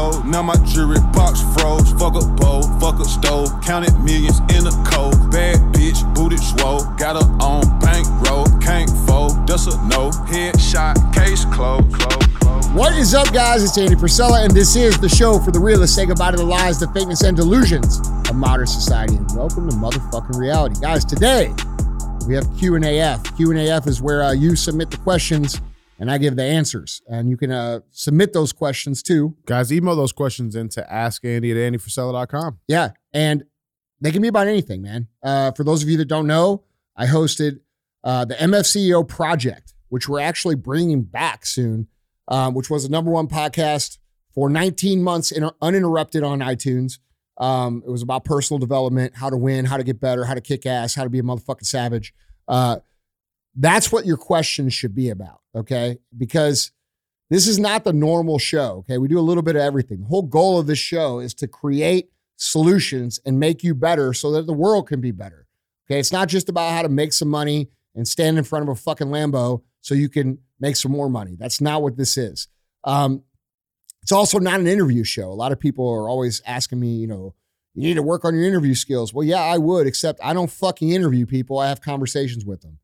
cold. Now my jewelry box froze. Fuck a bowl, fuck a stove. Counted millions in a cold. Bad bitch, booted swole. Got her on bankroll. Can't fold, that's a no. Headshot, case closed. Close, close. What is up, guys? It's Andy Frisella, and this is the show for the realists. Say goodbye to the lies, the fakeness, and delusions of modern society. And welcome to motherfucking reality, guys. Today we have Q and AF. Q and AF is where uh, you submit the questions and I give the answers. And you can uh, submit those questions too. Guys, email those questions into askandy at andyfrisella.com. Yeah, and they can be about anything, man. Uh, for those of you that don't know, I hosted uh, the MFCEO project, which we're actually bringing back soon, um, which was the number one podcast for 19 months in, uninterrupted on iTunes. Um, it was about personal development, how to win, how to get better, how to kick ass, how to be a motherfucking savage. Uh, that's what your questions should be about, okay? Because this is not the normal show, okay? We do a little bit of everything. The whole goal of this show is to create solutions and make you better so that the world can be better. Okay? It's not just about how to make some money and stand in front of a fucking Lambo so you can make some more money. That's not what this is. Um, it's also not an interview show. A lot of people are always asking me, you know, you need to work on your interview skills. Well, yeah, I would, except I don't fucking interview people. I have conversations with them.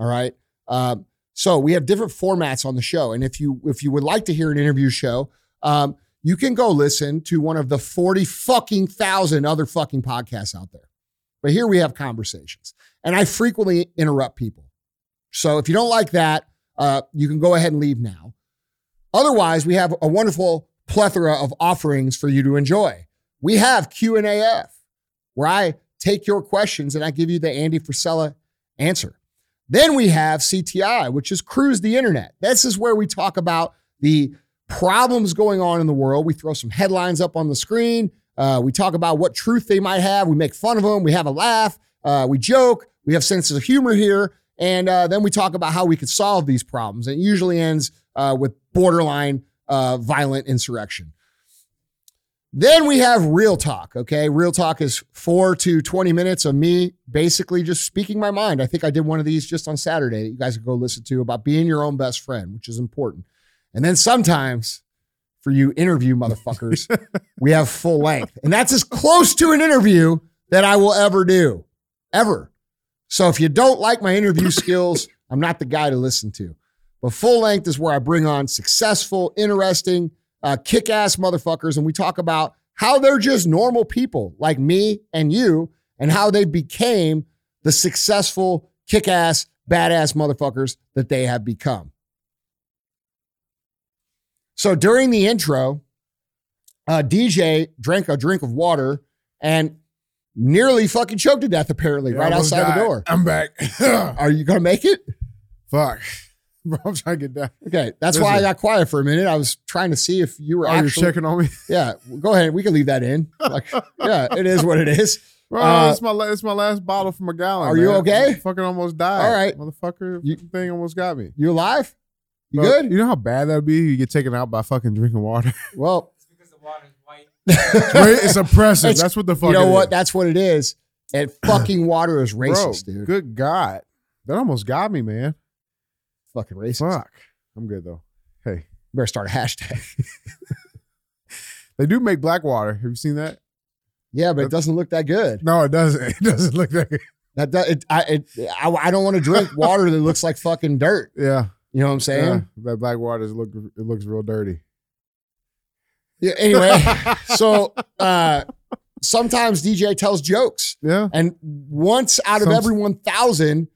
All right. Um, so we have different formats on the show, and if you if you would like to hear an interview show, um, you can go listen to one of the forty fucking thousand other fucking podcasts out there. But here we have conversations, and I frequently interrupt people. So if you don't like that, uh, you can go ahead and leave now. Otherwise, we have a wonderful plethora of offerings for you to enjoy. We have Q and AF, where I take your questions and I give you the Andy Frisella answer. Then we have CTI, which is Cruise the Internet. This is where we talk about the problems going on in the world. We throw some headlines up on the screen. Uh, we talk about what truth they might have. We make fun of them. We have a laugh. Uh, we joke. We have senses of humor here. And uh, then we talk about how we could solve these problems. And it usually ends uh, with borderline uh, violent insurrection. Then we have Real Talk. Okay. Real Talk is four to 20 minutes of me basically just speaking my mind. I think I did one of these just on Saturday that you guys can go listen to about being your own best friend, which is important. And then sometimes for you interview motherfuckers, we have full length. And that's as close to an interview that I will ever do, ever. So if you don't like my interview skills, I'm not the guy to listen to. But full length is where I bring on successful, interesting, uh, kick ass motherfuckers, and we talk about how they're just normal people like me and you, and how they became the successful, kick ass, badass motherfuckers that they have become. So during the intro, uh, DJ drank a drink of water and nearly fucking choked to death, apparently, Yeah, right outside the door. I'm back. Are you going to make it? Fuck. Bro, I'm trying to get down. Okay, that's why I got quiet for a minute. I was trying to see if you were Oh, you're actually checking on me? Yeah, go ahead. We can leave that in. Like, yeah, it is what it is. Bro, Uh, it's my it's my last bottle from a gallon. Are you man. okay? Fucking almost died. All right. Motherfucker, You- thing almost got me. You alive? You Bro, good? You know how bad that'd be? You get taken out by fucking drinking water. Well, it's because the water's white. Right? it's oppressive. It's- That's what the fuck you know it what? is. That's what it is. And fucking water is Bro, racist, dude. Good God. That almost got me, man. Fucking racist. Fuck. I'm good though. Hey. Better start a hashtag. They do make black water. Have you seen that? Yeah, but it doesn't look that good. No, it doesn't. It doesn't look that good. That does, it, I, it, I, I don't want to drink water that looks like fucking dirt. Yeah. You know what I'm saying? yeah. That black water is look it looks real dirty. Yeah. anyway, so uh, sometimes DJ tells jokes, Yeah. and once out of Some- every 1,000,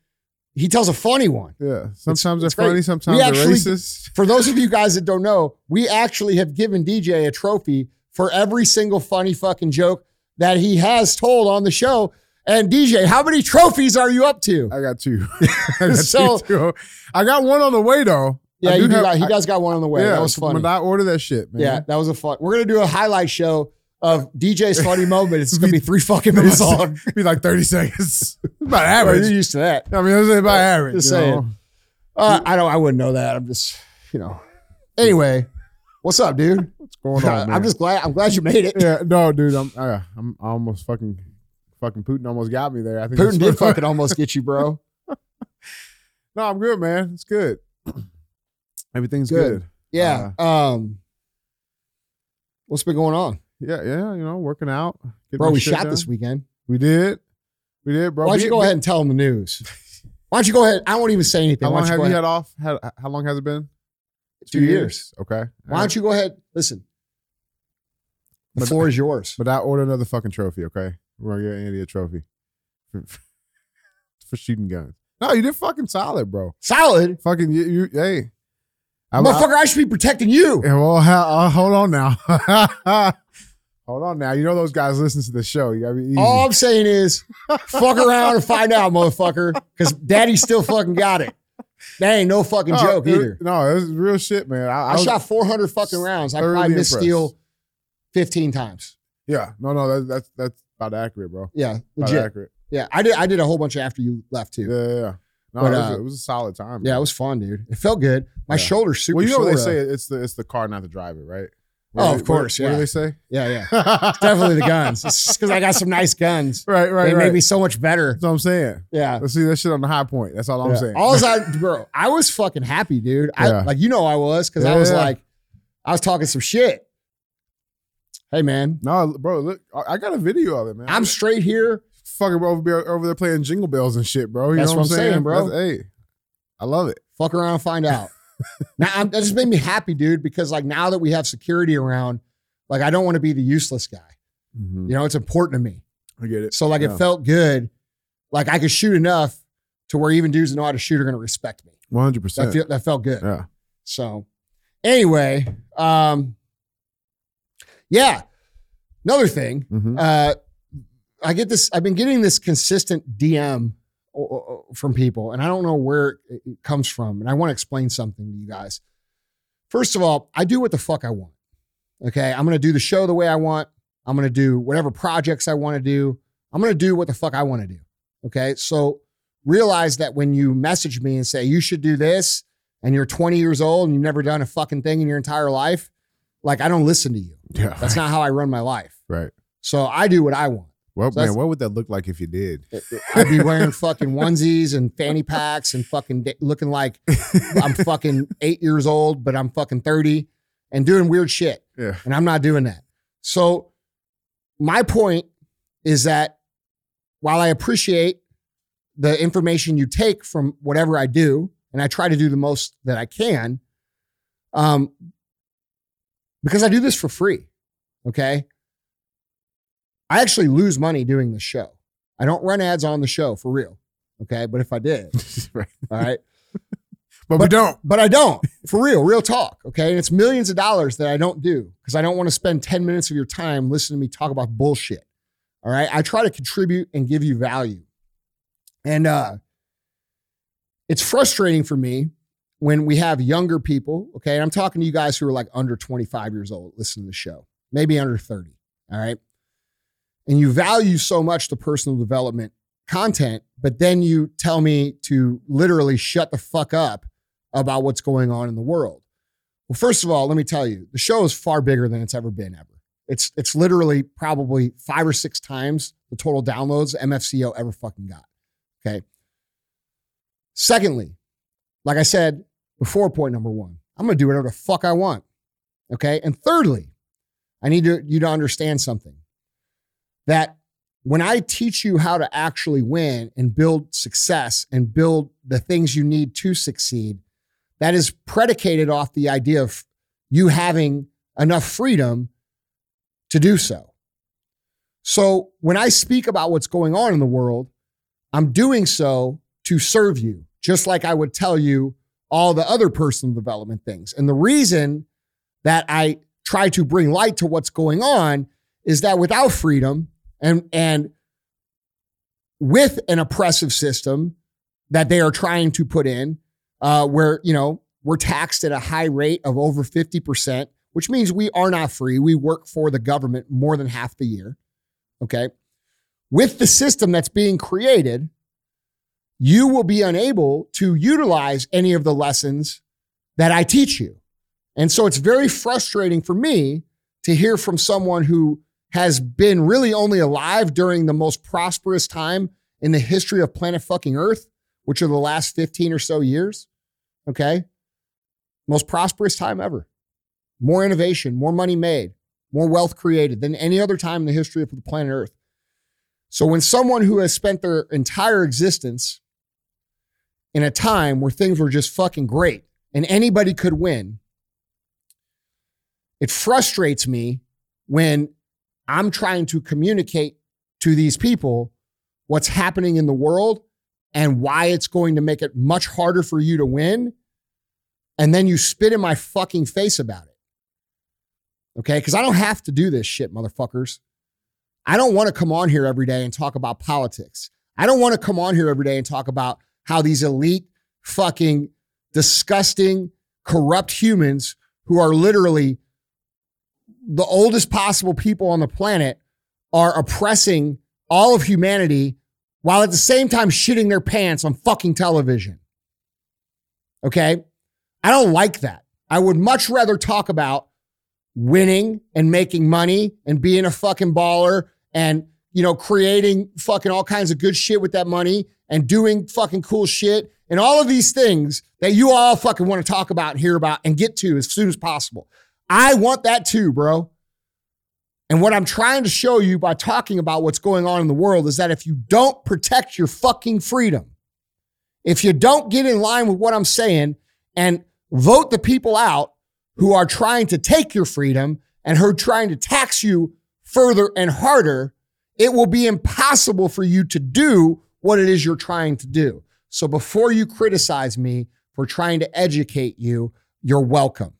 he tells a funny one. Yeah. Sometimes it's they're funny, great. sometimes We they're racist. For those of you guys that don't know, we actually have given DJ a trophy for every single funny fucking joke that he has told on the show. And DJ, how many trophies are you up to? I got two. I got So- two. I got one on the way though. Yeah, I you do do have- got, he I- does got one on the way. yeah, that was funny. When I order that shit, man. Yeah, that was a fun. We're gonna do a highlight show of DJ's funny moment. It's gonna be three fucking minutes long. Be like 30 seconds. about average. you're used to that. I mean, it's about average. Just know? saying. Uh, I don't. I wouldn't know that. I'm just, you know. Anyway, what's up, dude? What's going on, man? I'm just glad. I'm glad you made it. Yeah, no, dude. I'm. Uh, I'm I almost fucking. Fucking Putin almost got me there. I think Putin did fucking almost get you, bro. No, I'm good, man. It's good. Everything's Good. good. Yeah. Uh, um. What's been going on, Yeah, yeah, you know, working out. bro? We shot done. this weekend. We did. We did, bro. Why don't you go ahead and tell them the news? Why don't you go ahead? I won't even say anything. How long you have you had off? How, how long has it been? Two years. Okay. Why don't you go ahead? Listen, the But- floor is yours. But I order another fucking trophy, okay? We're gonna get Andy a trophy for, for shooting guns. No, you did fucking solid, bro. Solid, Fucking you, you hey. I'm- motherfucker. I should be protecting you. Yeah, well, uh, hold on now. Hold on now. You know those guys listen to the show. You gotta be easy. All I'm saying is, fuck around and find out, motherfucker. Because Daddy still fucking got it. That ain't no fucking Oh, joke it- either. No, it was real shit, man. I, I I shot 400 fucking rounds. I probably missed steel 15 times. Yeah, no, no, that, that's that's about accurate, bro. Yeah, About legit. accurate. Yeah, I did. I did a whole bunch after you left too. yeah, yeah. Yeah. No, But, it, was, uh, a- it was a solid time. Yeah, it was fun, dude. It felt good. My Yeah. shoulder's super well, you know what they sore, say? It's the it's the car, not the driver, right? Oh, of course, What, what do they say? Yeah, yeah. Definitely the guns. It's just because I got some nice guns. right, right, they right. made me so much better. That's what I'm saying. Yeah. Let's see that shit on the high point. That's all I'm Yeah. saying. All I, bro, I was fucking happy, dude. I Yeah. like you know I was because I was yeah. like, I was talking some shit. Hey man, no, bro, look, I got a video of it, man. I'm straight here. fucking over there, over there playing jingle bells and shit, bro. You That's know what what I'm I'm saying, bro. That's- hey, I love it. Fuck around find out. now I'm, that just made me happy, dude, because like now that we have security around, like I don't want to be the useless guy. Mhm. You know, it's important to me. I get it. So like Yeah. it felt good. Like I could shoot enough to where even dudes that know how to shoot are gonna respect me. One hundred That percent. that felt good. Yeah. So anyway, um, yeah. Another thing, Mhm. uh, I get this. I've been getting this consistent DM from people, and I don't know where it comes from. And I want to explain something to you guys. First of all, I do what the fuck I want. Okay, I'm gonna do the show the way I want. I'm gonna do whatever projects I want to do. I'm gonna do what the fuck I want to do. Okay, so realize that when you message me and say you should do this, and you're 20 years old and you've never done a fucking thing in your entire life, like I don't listen to you. Yeah. That's not how I run my life. right. So I do what I want. Well, So man, what would that look like if you did? I'd be wearing fucking onesies and fanny packs and fucking da- looking like I'm fucking eight years old, but I'm fucking 30 and doing weird shit. Yeah. And I'm not doing that. So my point is that while I appreciate the information you take from whatever I do, and I try to do the most that I can, um, because I do this for free. Okay. I actually lose money doing the show. I don't run ads on the show for real. Okay. But if I did, right. all right. But, we don't. But I don't, for real, real talk. Okay. And it's millions of dollars that I don't do because I don't want to spend 10 minutes of your time listening to me talk about bullshit. All right. I try to contribute and give you value. And uh it's frustrating for me when we have younger people. Okay. And I'm talking to you guys who are like under 25 years old, listening to the show, maybe under 30. All right. And you value so much the personal development content, but then you tell me to literally shut the fuck up about what's going on in the world. Well, first of all, let me tell you, the show is far bigger than it's ever been ever. It's it's literally probably five or six times the total downloads MFCEO ever fucking got. Okay. Secondly, like I said before, point number one, I'm gonna do whatever the fuck I want. Okay. And thirdly, I need to, you to understand something that when I teach you how to actually win and build success and build the things you need to succeed, that is predicated off the idea of you having enough freedom to do so. So when I speak about what's going on in the world, I'm doing so to serve you, just like I would tell you all the other personal development things. And the reason that I try to bring light to what's going on is that without freedom and and with an oppressive system that they are trying to put in, uh, where you know we're taxed at a high rate of over fifty percent, which means we are not free. We work for the government more than half the year. Okay, with the system that's being created, you will be unable to utilize any of the lessons that I teach you. And so it's very frustrating for me to hear from someone who has been really only alive during the most prosperous time in the history of planet fucking Earth, which are the last 15 or so years. Okay. Most prosperous time ever. More innovation, more money made, more wealth created than any other time in the history of the planet Earth. So when someone who has spent their entire existence in a time where things were just fucking great and anybody could win, it frustrates me when I'm trying to communicate to these people what's happening in the world and why it's going to make it much harder for you to win. And then you spit in my fucking face about it. Okay. Cause I don't have to do this shit, motherfuckers. I don't want to come on here every day and talk about politics. I don't want to come on here every day and talk about how these elite, fucking disgusting, corrupt humans who are literally the oldest possible people on the planet are oppressing all of humanity while at the same time shitting their pants on fucking television. Okay? I don't like that. I would much rather talk about winning and making money and being a fucking baller and, you know, creating fucking all kinds of good shit with that money and doing fucking cool shit and all of these things that you all fucking want to talk about and hear about and get to as soon as possible. I want that too, bro. And what I'm trying to show you by talking about what's going on in the world is that if you don't protect your fucking freedom, if you don't get in line with what I'm saying and vote the people out who are trying to take your freedom and who are trying to tax you further and harder, it will be impossible for you to do what it is you're trying to do. So before you criticize me for trying to educate you, you're welcome.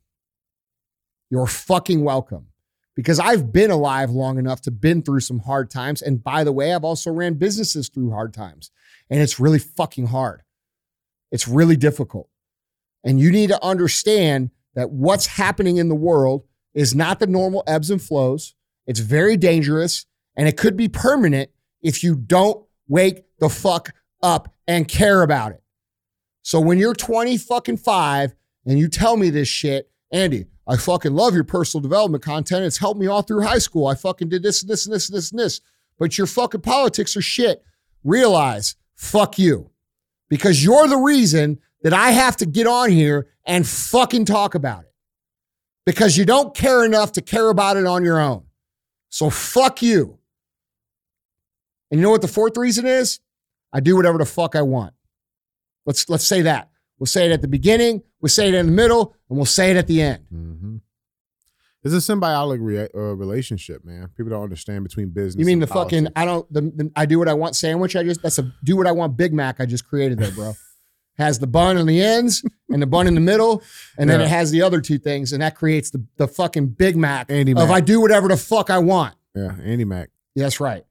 You're fucking welcome. Because I've been alive long enough to been through some hard times. And by the way, I've also ran businesses through hard times. And it's really fucking hard. It's really difficult. And you need to understand that what's happening in the world is not the normal ebbs and flows. It's very dangerous and it could be permanent if you don't wake the fuck up and care about it. So when you're 20 fucking five and you tell me this shit, Andy, I fucking love your personal development content. It's helped me all through high school. I fucking did this and this and this and this and this. But your fucking politics are shit. Realize, fuck you. Because you're the reason that I have to get on here and fucking talk about it. Because you don't care enough to care about it on your own. So fuck you. And you know what the fourth reason is? I do whatever the fuck I want. Let's let's say that. We'll say it at the beginning, we'll say it in the middle, and we'll say it at the end. Mm-hmm. It's a symbiotic re- uh, relationship, man. People don't understand between business. You mean the and fucking. I don't the, the I do what I want sandwich? I just that's a do what I want Big Mac I just created there, bro. has the bun on the ends and the bun in the middle, and then it has the other two things, and that creates the the fucking Big Mac Andy of Mac. I do whatever the fuck I want. Yeah, Andy Mac, That's right.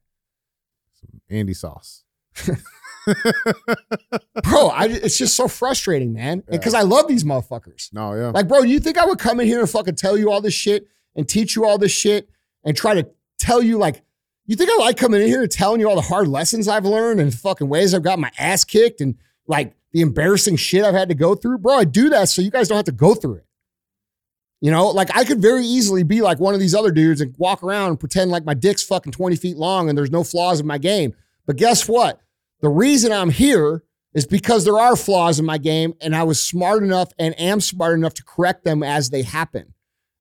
Andy sauce. Bro, I, it's just so frustrating, man. Because I love these motherfuckers. No, yeah. Like, bro, you think I would come in here and fucking tell you all this shit and teach you all this shit and try to tell you, like, you think I like coming in here and telling you all the hard lessons I've learned and fucking ways I've got my ass kicked and like the embarrassing shit I've had to go through? Bro, I do that so you guys don't have to go through it. You know, like I could very easily be like one of these other dudes and walk around and pretend like my dick's fucking 20 feet long and there's no flaws in my game. But guess what? The reason I'm here is because there are flaws in my game and I was smart enough and am smart enough to correct them as they happen.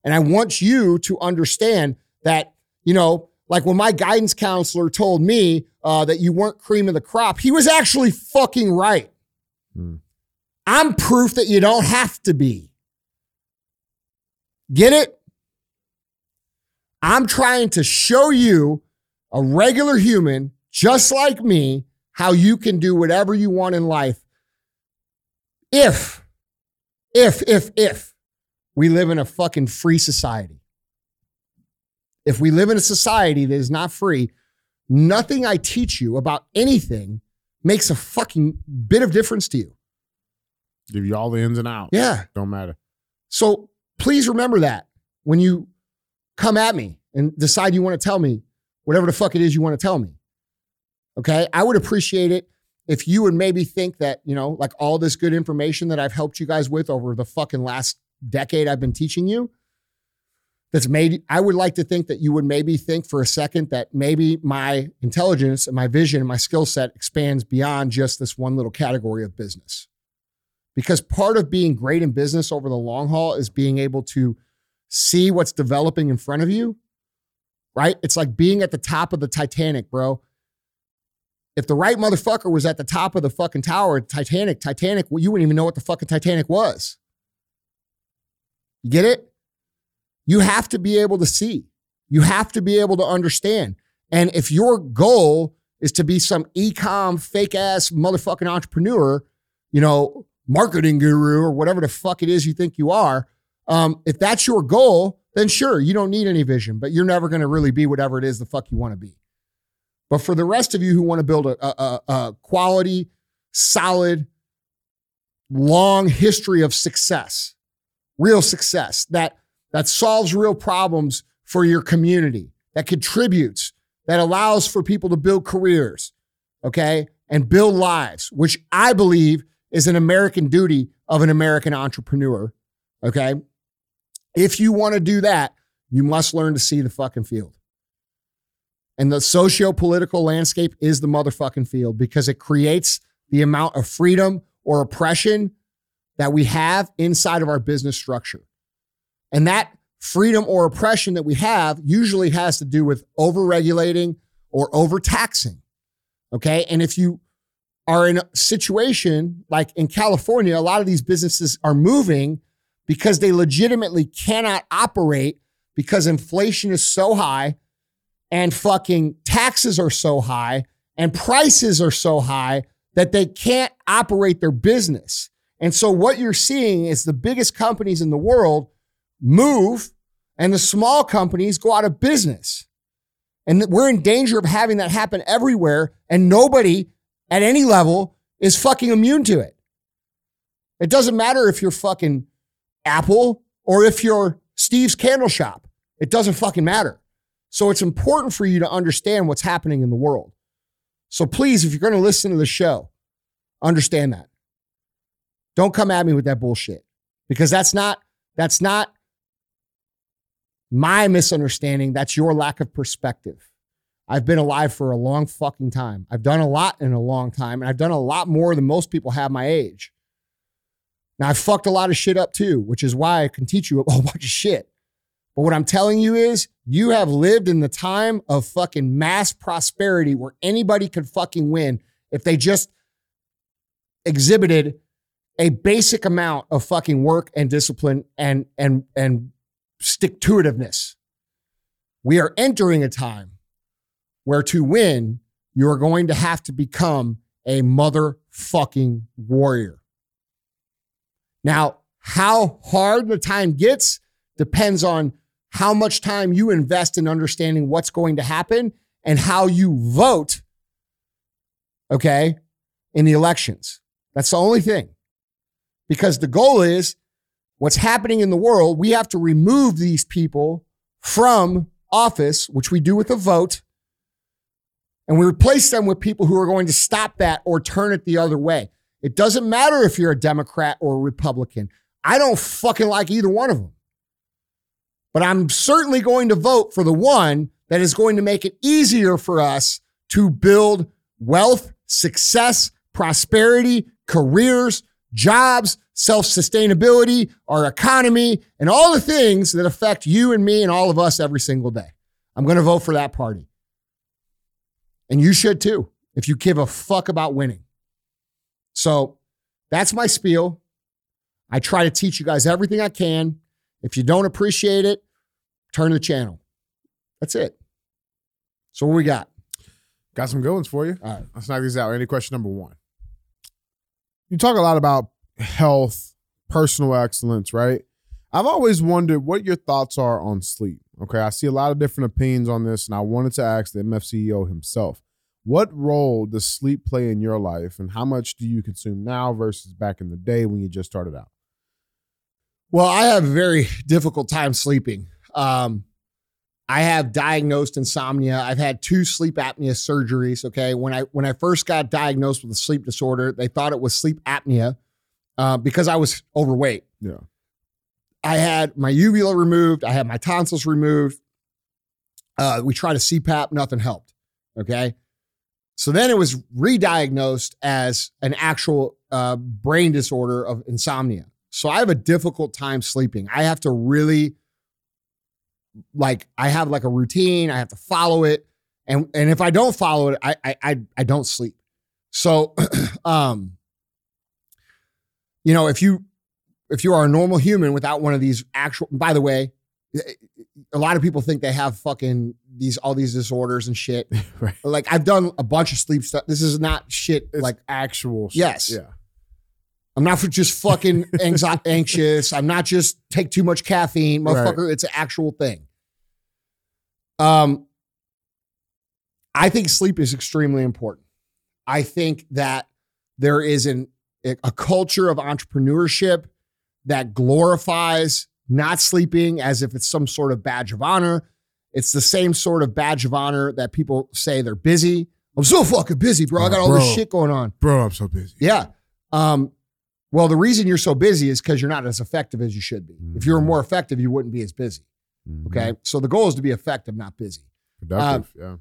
And I want you to understand that, you know, like when my guidance counselor told me uh, that you weren't cream of the crop, he was actually fucking right. Hmm. I'm proof that you don't have to be. Get it? I'm trying to show you, a regular human just like me, how you can do whatever you want in life if, if, if, if we live in a fucking free society. If we live in a society that is not free, nothing I teach you about anything makes a fucking bit of difference to you. Give you all the ins and outs. Yeah. Don't matter. So please remember that when you come at me and decide you want to tell me whatever the fuck it is you want to tell me. Okay. I would appreciate it if you would maybe think that, you know, like all this good information that I've helped you guys with over the fucking last decade I've been teaching you, that's made, I would like to think that you would maybe think for a second that maybe my intelligence and my vision and my skill set expands beyond just this one little category of business because part of being great in business over the long haul is being able to see what's developing in front of you right? It's like being at the top of the Titanic, bro. If the right motherfucker was at the top of the fucking tower, Titanic, Titanic, well, you wouldn't even know what the fucking Titanic was. You get it? You have to be able to see. You have to be able to understand. And if your goal is to be some ecom fake ass motherfucking entrepreneur, you know, marketing guru or whatever the fuck it is you think you are, um, if that's your goal, then sure, you don't need any vision, but you're never going to really be whatever it is the fuck you want to be. But for the rest of you who want to build a, a, a quality, solid, long history of success, real success that that solves real problems for your community, that contributes, that allows for people to build careers, okay, and build lives, which I believe is an American duty of an American entrepreneur, okay? If you want to do that, you must learn to see the fucking field. And the socio-political landscape is the motherfucking field because it creates the amount of freedom or oppression that we have inside of our business structure. And that freedom or oppression that we have usually has to do with overregulating or overtaxing. Okay. And if you are in a situation like in California, a lot of these businesses are moving because they legitimately cannot operate because inflation is so high and fucking taxes are so high and prices are so high that they can't operate their business. And so what you're seeing is the biggest companies in the world move and the small companies go out of business. And we're in danger of having that happen everywhere and nobody at any level is fucking immune to it. It doesn't matter if you're fucking Apple or if you're Steve's candle shop. It doesn't fucking matter. So it's important for you to understand what's happening in the world. So please, if you're going to listen to the show, understand that. Don't come at me with that bullshit because that's not that's not my misunderstanding. That's your lack of perspective. I've been alive for a long fucking time. I've done a lot in a long time, and I've done a lot more than most people have my age. Now, I've fucked a lot of shit up too, which is why I can teach you a whole bunch of shit. But what I'm telling you is, you have lived in the time of fucking mass prosperity where anybody could fucking win if they just exhibited a basic amount of fucking work and discipline and and and stick to itiveness. We are entering a time where to win, you're going to have to become a motherfucking warrior. Now, how hard the time gets depends on how much time you invest in understanding what's going to happen and how you vote, okay, in the elections. That's the only thing. Because the goal is what's happening in the world, we have to remove these people from office, which we do with a vote, and we replace them with people who are going to stop that or turn it the other way. It doesn't matter if you're a Democrat or a Republican. I don't fucking like either one of them. But I'm certainly going to vote for the one that is going to make it easier for us to build wealth, success, prosperity, careers, jobs, self sustainability, our economy, and all the things that affect you and me and all of us every single day. I'm going to vote for that party. And you should too, if you give a fuck about winning. So that's my spiel. I try to teach you guys everything I can. If you don't appreciate it, turn the channel. That's it. So what we got? Got some good ones for you. All right. Let's knock these out. Any question number one? You talk a lot about health, personal excellence, right? I've always wondered what your thoughts are on sleep. Okay. I see a lot of different opinions on this, and I wanted to ask the MF CEO himself what role does sleep play in your life, and how much do you consume now versus back in the day when you just started out? Well, I have a very difficult time sleeping. Um, I have diagnosed insomnia. I've had two sleep apnea surgeries. Okay, when I when I first got diagnosed with a sleep disorder, they thought it was sleep apnea uh, because I was overweight. Yeah. I had my uvula removed. I had my tonsils removed. Uh, we tried a CPAP, nothing helped. Okay. So then it was re-diagnosed as an actual uh, brain disorder of insomnia. So I have a difficult time sleeping. I have to really like I have like a routine. I have to follow it, and and if I don't follow it, I I I, I don't sleep. So, um, you know, if you if you are a normal human without one of these actual, by the way, a lot of people think they have fucking these all these disorders and shit. right. Like I've done a bunch of sleep stuff. This is not shit. It's like actual. shit. Yes. Yeah. I'm not for just fucking anxi- anxious. I'm not just take too much caffeine, Right. motherfucker. It's an actual thing. Um, I think sleep is extremely important. I think that there is an a culture of entrepreneurship that glorifies not sleeping as if it's some sort of badge of honor. It's the same sort of badge of honor that people say they're busy. I'm so fucking busy, bro. I got all this shit going on. Bro, I'm so busy. Yeah. Um, well, the reason you're so busy is because you're not as effective as you should be. If you were more effective, you wouldn't be as busy. Mhm. Okay. So the goal is to be effective, not busy. Productive. yeah.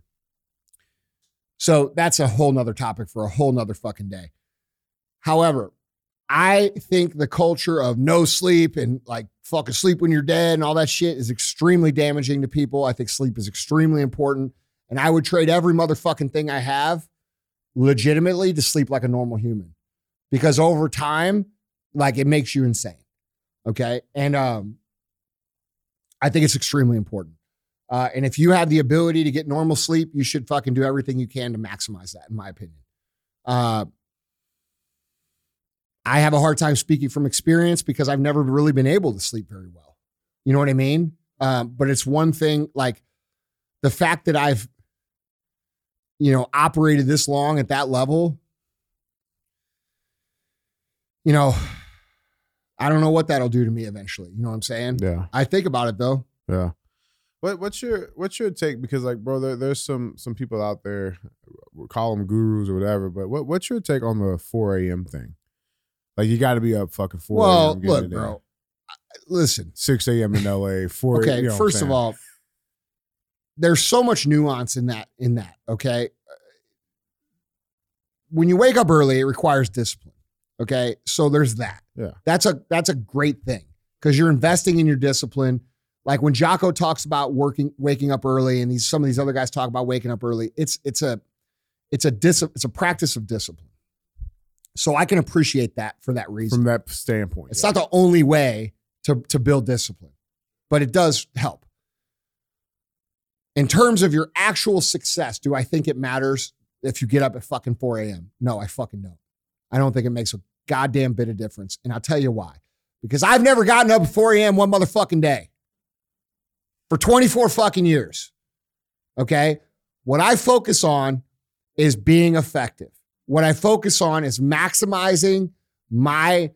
So that's a whole nother topic for a whole nother fucking day. However, I think the culture of no sleep and like fucking sleep when you're dead and all that shit is extremely damaging to people. I think sleep is extremely important. And I would trade every motherfucking thing I have legitimately to sleep like a normal human. Because over time, like it makes you insane. Okay. And um I think it's extremely important. Uh, and if you have the ability to get normal sleep, you should fucking do everything you can to maximize that, in my opinion. Uh, I have a hard time speaking from experience because I've never really been able to sleep very well. You know what I mean? Um, but it's one thing, like the fact that I've, you know, operated this long at that level, you know, I don't know what that'll do to me eventually. You know what I'm saying? Yeah. I think about it though. Yeah. What what's your what's your take? Because like, bro, there, there's some some people out there, call them gurus or whatever. But what what's your take on the 4 a.m. thing? Like, you got to be up fucking 4 Well, a.m. look, bro. Listen, 6 a.m. in LA. 4 okay you know first of all there's so much nuance in that in that okay when you wake up early it requires discipline okay so there's that Yeah. that's a that's a great thing because you're investing in your discipline like when Jocko talks about working waking up early and these some of these other guys talk about waking up early it's it's a it's a dis it's a practice of discipline so i can appreciate that for that reason from that standpoint. it's yeah. not the only way to, to build discipline, but it does help. In terms of your actual success, do I think it matters if you get up at fucking 4 a.m.? No, I fucking don't. I don't think it makes a goddamn bit of difference. And I'll tell you why. Because I've never gotten up at 4 a.m. one motherfucking day for 24 fucking years. Okay. What I focus on is being effective. What I focus on is maximizing my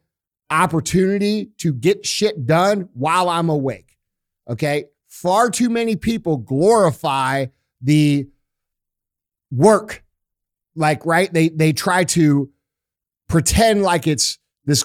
opportunity to get shit done while I'm awake. Okay. Far too many people glorify the work. Like, right? They they try to pretend like it's this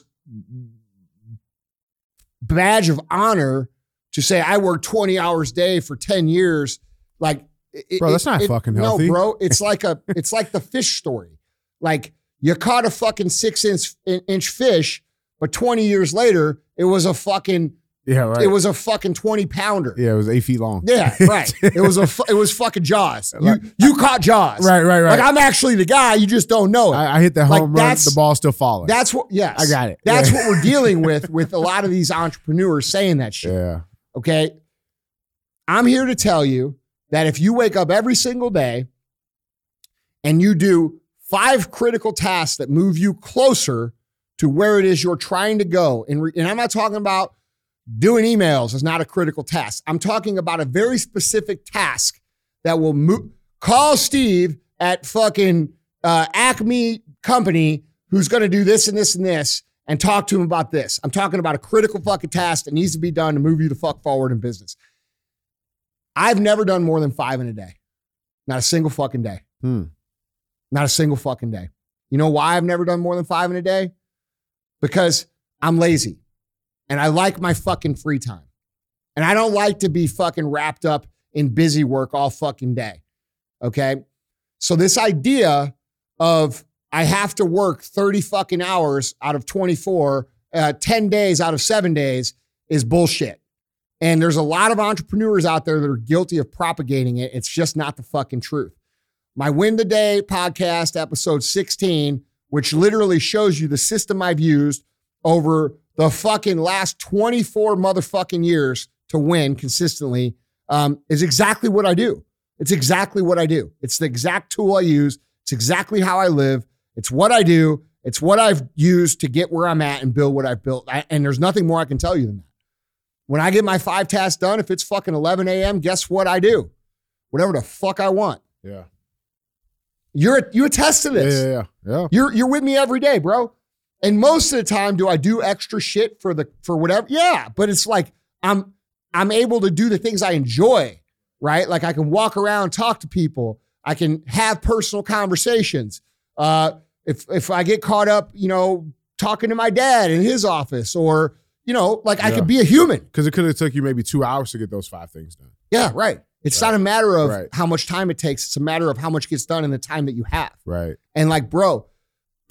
badge of honor to say I work 20 hours a day for 10 years. Like it- Bro, that's it- not it- fucking healthy. No, bro. It's like a it's like the fish story. Like you caught a fucking six inch inch fish, but 20 years later, it was a fucking yeah, right. it was a fucking 20 pounder. yeah, it was eight feet long. Yeah, right. It was a fu- it was fucking Jaws. You you caught Jaws. Right, right, right. Like I'm actually the guy, you just don't know it. I, I hit that Like, home run. The ball's still falling. That's what yes. I got it. That's Yeah. what we're dealing with with a lot of these entrepreneurs saying that shit. yeah. Okay. I'm here to tell you that if you wake up every single day and you do five critical tasks that move you closer to where it is you're trying to go, and, re- and I'm not talking about doing emails is not a critical task. I'm talking about a very specific task that will move. Call Steve at fucking uh, Acme Company who's going to do this and this and this and talk to him about this. I'm talking about a critical fucking task that needs to be done to move you the fuck forward in business. I've never done more than five in a day. Not a single fucking day. Hmm. Not a single fucking day. You know why I've never done more than five in a day? Because I'm lazy and I like my fucking free time. And I don't like to be fucking wrapped up in busy work all fucking day. Okay. So this idea of I have to work 30 fucking hours out of 24, uh, 10 days out of seven days is bullshit. And there's a lot of entrepreneurs out there that are guilty of propagating it. It's just not the fucking truth. My Win the Day podcast, episode 16, which literally shows you the system I've used over the fucking last 24 motherfucking years to win consistently, um, is exactly what I do. It's exactly what I do. It's the exact tool I use. It's exactly how I live. It's what I do. It's what I've used to get where I'm at and build what I've built. I, and there's nothing more I can tell you than that. When I get my five tasks done, if it's fucking 11 a.m., guess what I do? Whatever the fuck I want. Yeah. You're you attest to Yeah, this. yeah, yeah. Yeah. You're you're with me every day, bro. And most of the time, do I do extra shit for the for whatever? Yeah, but it's like I'm I'm able to do the things I enjoy, right? Like I can walk around, talk to people. I can have personal conversations. Uh, if if I get caught up, you know, talking to my dad in his office, or you know, like I could be a human. Because it could have took you maybe two hours to get those five things done. Yeah, right. It's Right. not a matter of Right. how much time it takes. It's a matter of how much gets done in the time that you have. Right. And like, bro,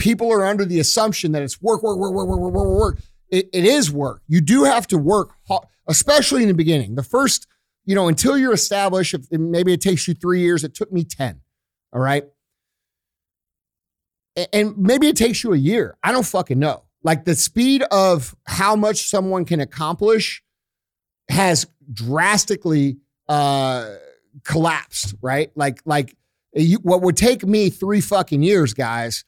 people are under the assumption that it's work, work, work, work, work, work, work, work. It, it is work. You do have to work, especially in the beginning. The first, you know, until you're established, if maybe it takes you three years. It took me 10. All right. And maybe it takes you a year. I don't fucking know. Like the speed of how much someone can accomplish has drastically uh collapsed, right? Like, like you, what would take me three fucking years, guys,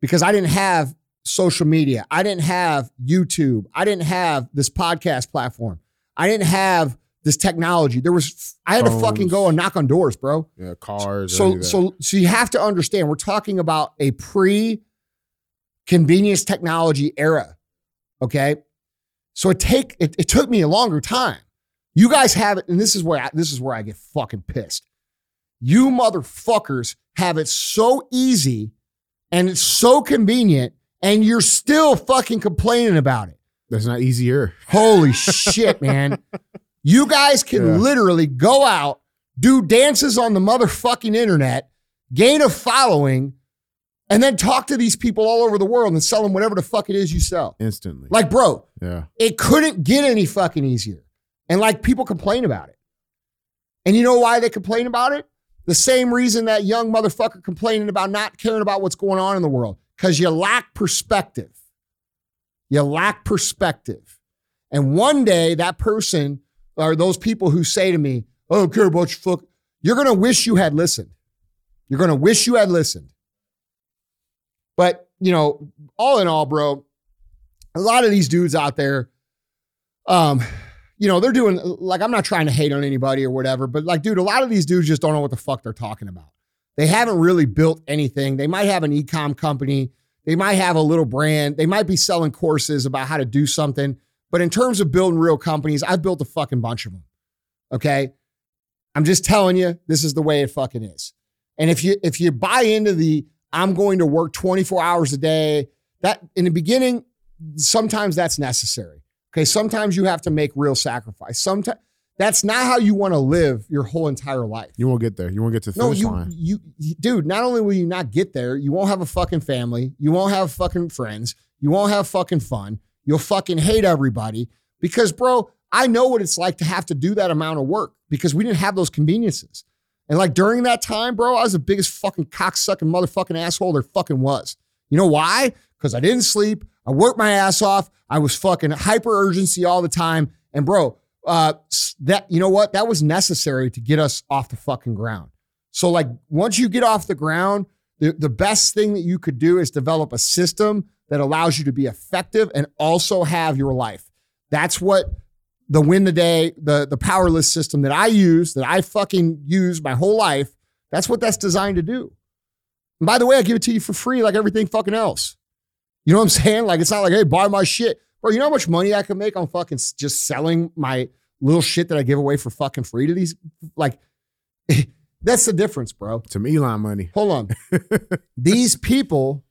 because I didn't have social media, I didn't have YouTube, I didn't have this podcast platform, I didn't have this technology. There was, I had to fucking go and knock on doors, bro. Yeah. Cars. So, so, so you have to understand, we're talking about a pre convenience technology era. Okay. So it take, it, it took me a longer time. You guys have it, and this is where I, this is where I get fucking pissed. You motherfuckers have it so easy and it's so convenient, and you're still fucking complaining about it. That's not easier. Holy shit, man. You guys can Yeah. literally go out, do dances on the motherfucking internet, gain a following, and then talk to these people all over the world and sell them whatever the fuck it is you sell. Instantly. Like, bro, yeah. it couldn't get any fucking easier. And like people complain about it. And you know why they complain about it? The same reason that young motherfucker complaining about not caring about what's going on in the world. Because you lack perspective. You lack perspective. And one day that person or those people who say to me, I don't care about your fuck, you're gonna wish you had listened. You're gonna wish you had listened. But you know, all in all, bro, a lot of these dudes out there, um, you know, they're doing like I'm not trying to hate on anybody or whatever, but like, dude, a lot of these dudes just don't know what the fuck they're talking about. They haven't really built anything. They might have an e-com company, they might have a little brand, they might be selling courses about how to do something. But in terms of building real companies, I've built a fucking bunch of them. Okay. I'm just telling you, this is the way it fucking is. And if you if you buy into the I'm going to work 24 hours a day, that in the beginning, sometimes that's necessary. Okay. Sometimes you have to make real sacrifice. Sometimes that's not how you want to live your whole entire life. You won't get there. You won't get to the No, finish you, line. you, you- dude, not only will you not get there, you won't have a fucking family. You won't have fucking friends. You won't have fucking fun. You'll fucking hate everybody because, bro, I know what it's like to have to do that amount of work because we didn't have those conveniences. And like during that time, bro, I was the biggest fucking cocksucking motherfucking asshole there fucking was. You know why? Because I didn't sleep. I worked my ass off. I was fucking hyper urgency all the time. And bro, uh, that you know what? That was necessary to get us off the fucking ground. So like once you get off the ground, the, the best thing that you could do is develop a system that allows you to be effective and also have your life. That's what the win the day, the the Power List system that I use, that I fucking use my whole life, that's what that's designed to do. And by the way, I give it to you for free like everything fucking else. You know what I'm saying? Like it's not like, hey, buy my shit. Bro, you know how much money I can make on fucking just selling my little shit that I give away for fucking free to these? Like, that's the difference, bro. Some Elon money. Hold on. These people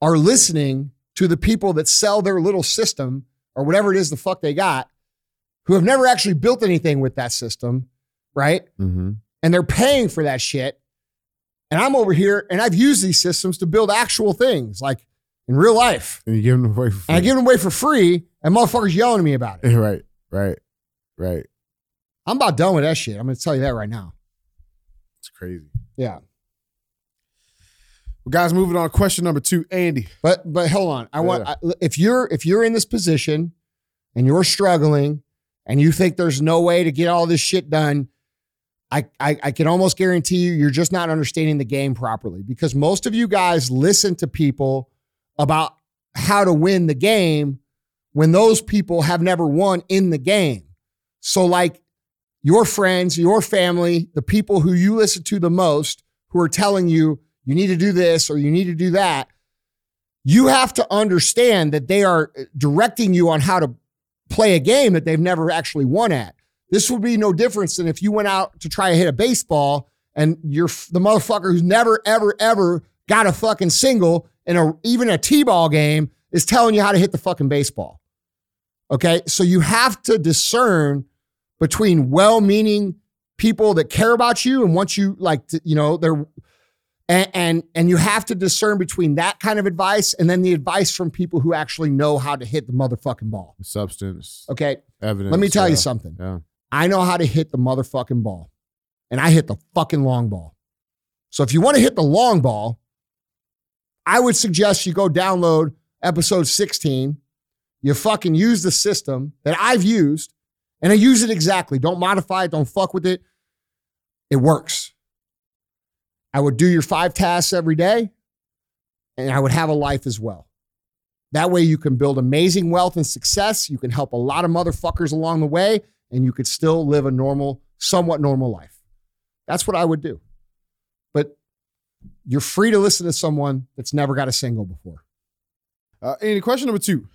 are listening to the people that sell their little system or whatever it is the fuck they got, who have never actually built anything with that system, right? Mm-hmm. And they're paying for that shit. And I'm over here and I've used these systems to build actual things like in real life. And you give them away for free. And I give them away for free and motherfuckers yelling at me about it. right, right. Right. I'm about done with that shit. I'm going to tell you that right now. It's crazy. Yeah. Well, guys, moving on. Question number two, Andy. But but hold on. I want I, if you're if you're in this position and you're struggling and you think there's no way to get all this shit done, I, I I can almost guarantee you you're just not understanding the game properly because most of you guys listen to people about how to win the game when those people have never won in the game. So like your friends, your family, the people who you listen to the most who are telling you you need to do this or you need to do that, you have to understand that they are uh, directing you on how to play a game that they've never actually won at. This would be no difference than if you went out to try to hit a baseball and you're the motherfucker who's never, ever, ever got a fucking single in a even a T-ball game is telling you how to hit the fucking baseball. Okay. So you have to discern between well-meaning people that care about you and want you like to, you know, they're and, and and you have to discern between that kind of advice and then the advice from people who actually know how to hit the motherfucking ball. Substance, Okay. evidence. Let me tell yeah. you something. Yeah. I know how to hit the motherfucking ball. And I hit the fucking long ball. So if you want to hit the long ball, I would suggest you go download episode 16. You fucking use the system that I've used, and I use it exactly. Don't modify it, don't fuck with it. It works. I would do your five tasks every day, and I would have a life as well. That way, you can build amazing wealth and success. You can help a lot of motherfuckers along the way, and you could still live a normal, somewhat normal life. That's what I would do. But you're free to listen to someone that's never got a single before. Uh, Andy, question number two.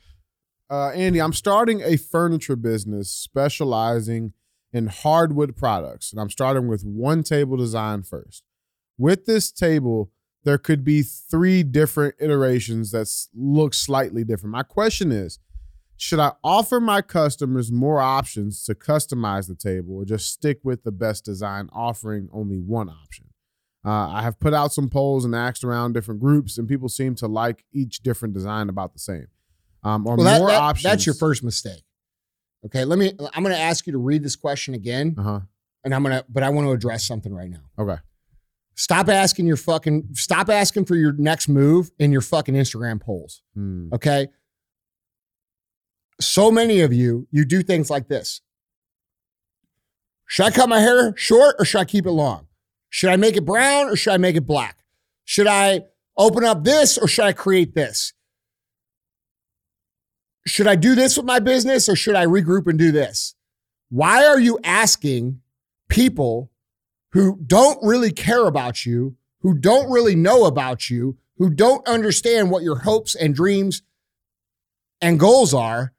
Uh, Andy, I'm starting a furniture business specializing in hardwood products, and I'm starting with one table design first. With this table, there could be three different iterations that look slightly different. My question is should I offer my customers more options to customize the table or just stick with the best design, offering only one option? Uh, I have put out some polls and asked around different groups, and people seem to like each different design about the same. Um, or Well, that- more that- options. That's your first mistake. Okay, let me. I'm going to ask you to read this question again, Uh huh. and I'm going to. But I want to address something right now. Okay. Stop asking your fucking. Stop asking for your next move in your fucking Instagram polls. Hmm. Okay. So many of you, you do things like this. Should I cut my hair short or should I keep it long? Should I make it brown or should I make it black? Should I open up this or should I create this? Should I do this with my business or should I regroup and do this? Why are you asking people who don't really care about you, who don't really know about you, who don't understand what your hopes and dreams and goals are,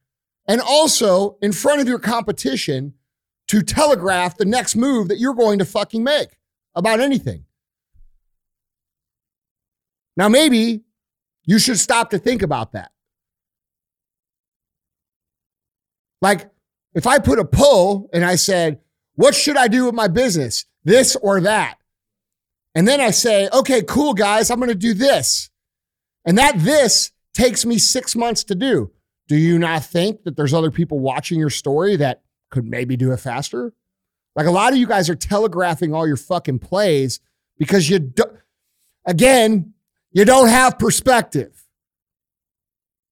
and also in front of your competition to telegraph the next move that you're going to fucking make about anything. Now, maybe you should stop to think about that. Like, if I put a poll and I said, What should I do with my business? This or that? And then I say, Okay, cool, guys, I'm going to do this. And that this takes me six months to do. Do you not think that there's other people watching your story that could maybe do it faster? Like a lot of you guys are telegraphing all your fucking plays because you do, again, you don't have perspective.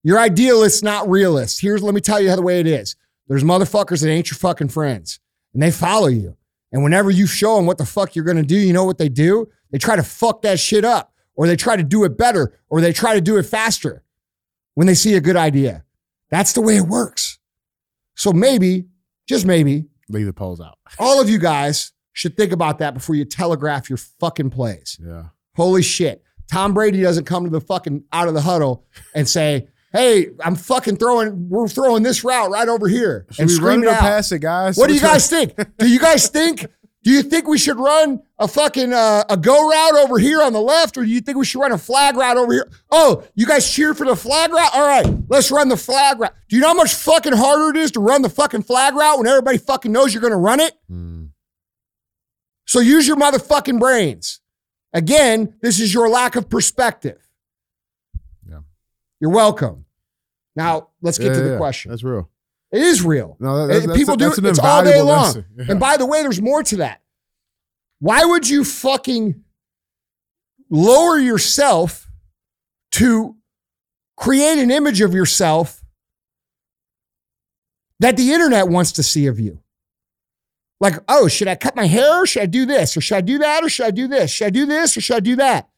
You're idealist, not realist. Here's let me tell you how the way it is. There's motherfuckers that ain't your fucking friends, and they follow you. And whenever you show them what the fuck you're gonna do, you know what they do? They try to fuck that shit up, or they try to do it better, or they try to do it faster when they see a good idea. That's the way it works. So maybe, just maybe, Leave the polls out. all of you guys should think about that before you telegraph your fucking plays. Yeah. Holy shit. Tom Brady doesn't come to the fucking out of the huddle and say, Hey, I'm fucking throwing, we're throwing this route right over here Should and we run it or pass it, guys? What do you guys think? Do you guys think? Do you think we should run a fucking uh, a go route over here on the left, or do you think we should run a flag route over here? Oh, you guys cheer for the flag route? All right, let's run the flag route. Do you know how much fucking harder it is to run the fucking flag route when everybody fucking knows you're gonna run it? Hmm. So use your motherfucking brains. Again, this is your lack of perspective. Yeah. You're welcome. Now let's get Yeah, to the yeah, question. That's real. It is real. No, that- that's, people do it. It's all day long. Yeah. And by the way, there's more to that. Why would you fucking lower yourself to create an image of yourself that the internet wants to see of you? Like, oh, should I cut my hair? Or should I do this? Or should I do that? Or should I do this? Should I do this? Or should I do that?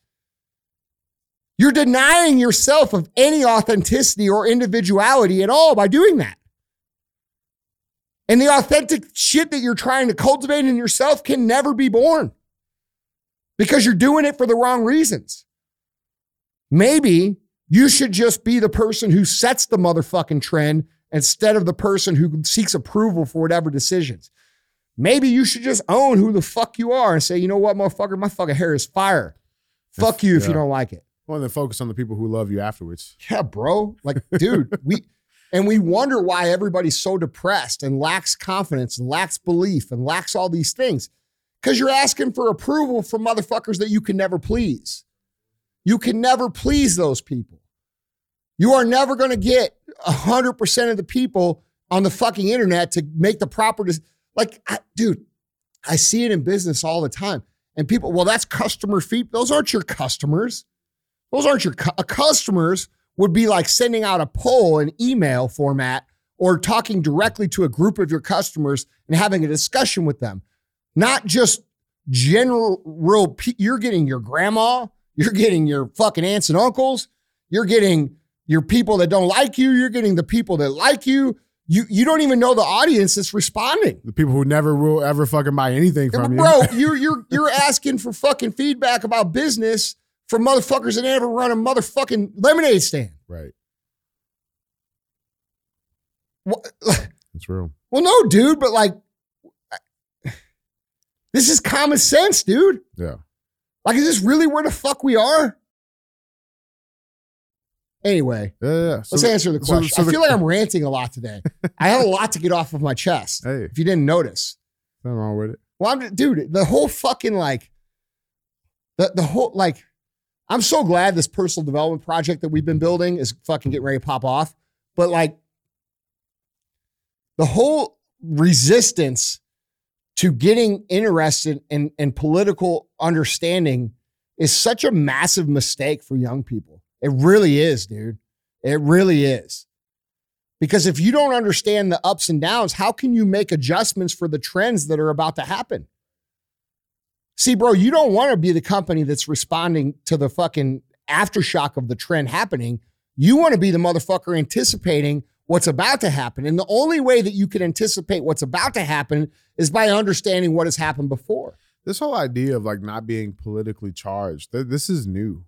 You're denying yourself of any authenticity or individuality at all by doing that. And the authentic shit that you're trying to cultivate in yourself can never be born because you're doing it for the wrong reasons. Maybe you should just be the person who sets the motherfucking trend instead of the person who seeks approval for whatever decisions. Maybe you should just own who the fuck you are and say, you know what, motherfucker, my fucking hair is fire. Fuck you if you don't like it. Well, then focus on the people who love you afterwards. Yeah, bro. Like, dude, we and we wonder why everybody's so depressed and lacks confidence and lacks belief and lacks all these things. Because you're asking for approval from motherfuckers that you can never please. You can never please those people. You are never going to get 100% of the people on the fucking internet to make the proper, des- like, I, dude, I see it in business all the time. And people, well, that's customer feed. Those aren't your customers. Those aren't your cu- uh, customers. Would be like sending out a poll in email format or talking directly to a group of your customers and having a discussion with them. Not just general real. You're getting your grandma. You're getting your fucking aunts and uncles. You're getting your people that don't like you. You're getting the people that like you. You you don't even know the audience that's responding. The people who never will ever fucking buy anything from but you. bro, you're you're you're asking for fucking feedback about business from motherfuckers that never run a motherfucking lemonade stand. Right. Wha- It's real. Well, no, dude, but like, this is common sense, dude. Yeah. Like, is this really where the fuck we are? Anyway, Yeah. yeah. let's So- answer the question. so I the- feel like I'm ranting a lot today. I have a lot to get off of my chest. Hey, If you didn't notice, nothing wrong with it. Well, I'm, dude, the whole fucking like, the the whole like, I'm so glad this personal development project that we've been building is fucking getting ready to pop off. But like, the whole resistance to getting interested in in political understanding is such a massive mistake for young people. It really is, dude. It really is. Because if you don't understand the ups and downs, how can you make adjustments for the trends that are about to happen? See, bro, you don't want to be the company that's responding to the fucking aftershock of the trend happening. You want to be the motherfucker anticipating what's about to happen. And the only way that you can anticipate what's about to happen is by understanding what has happened before. This whole idea of like not being politically charged, th- this is new.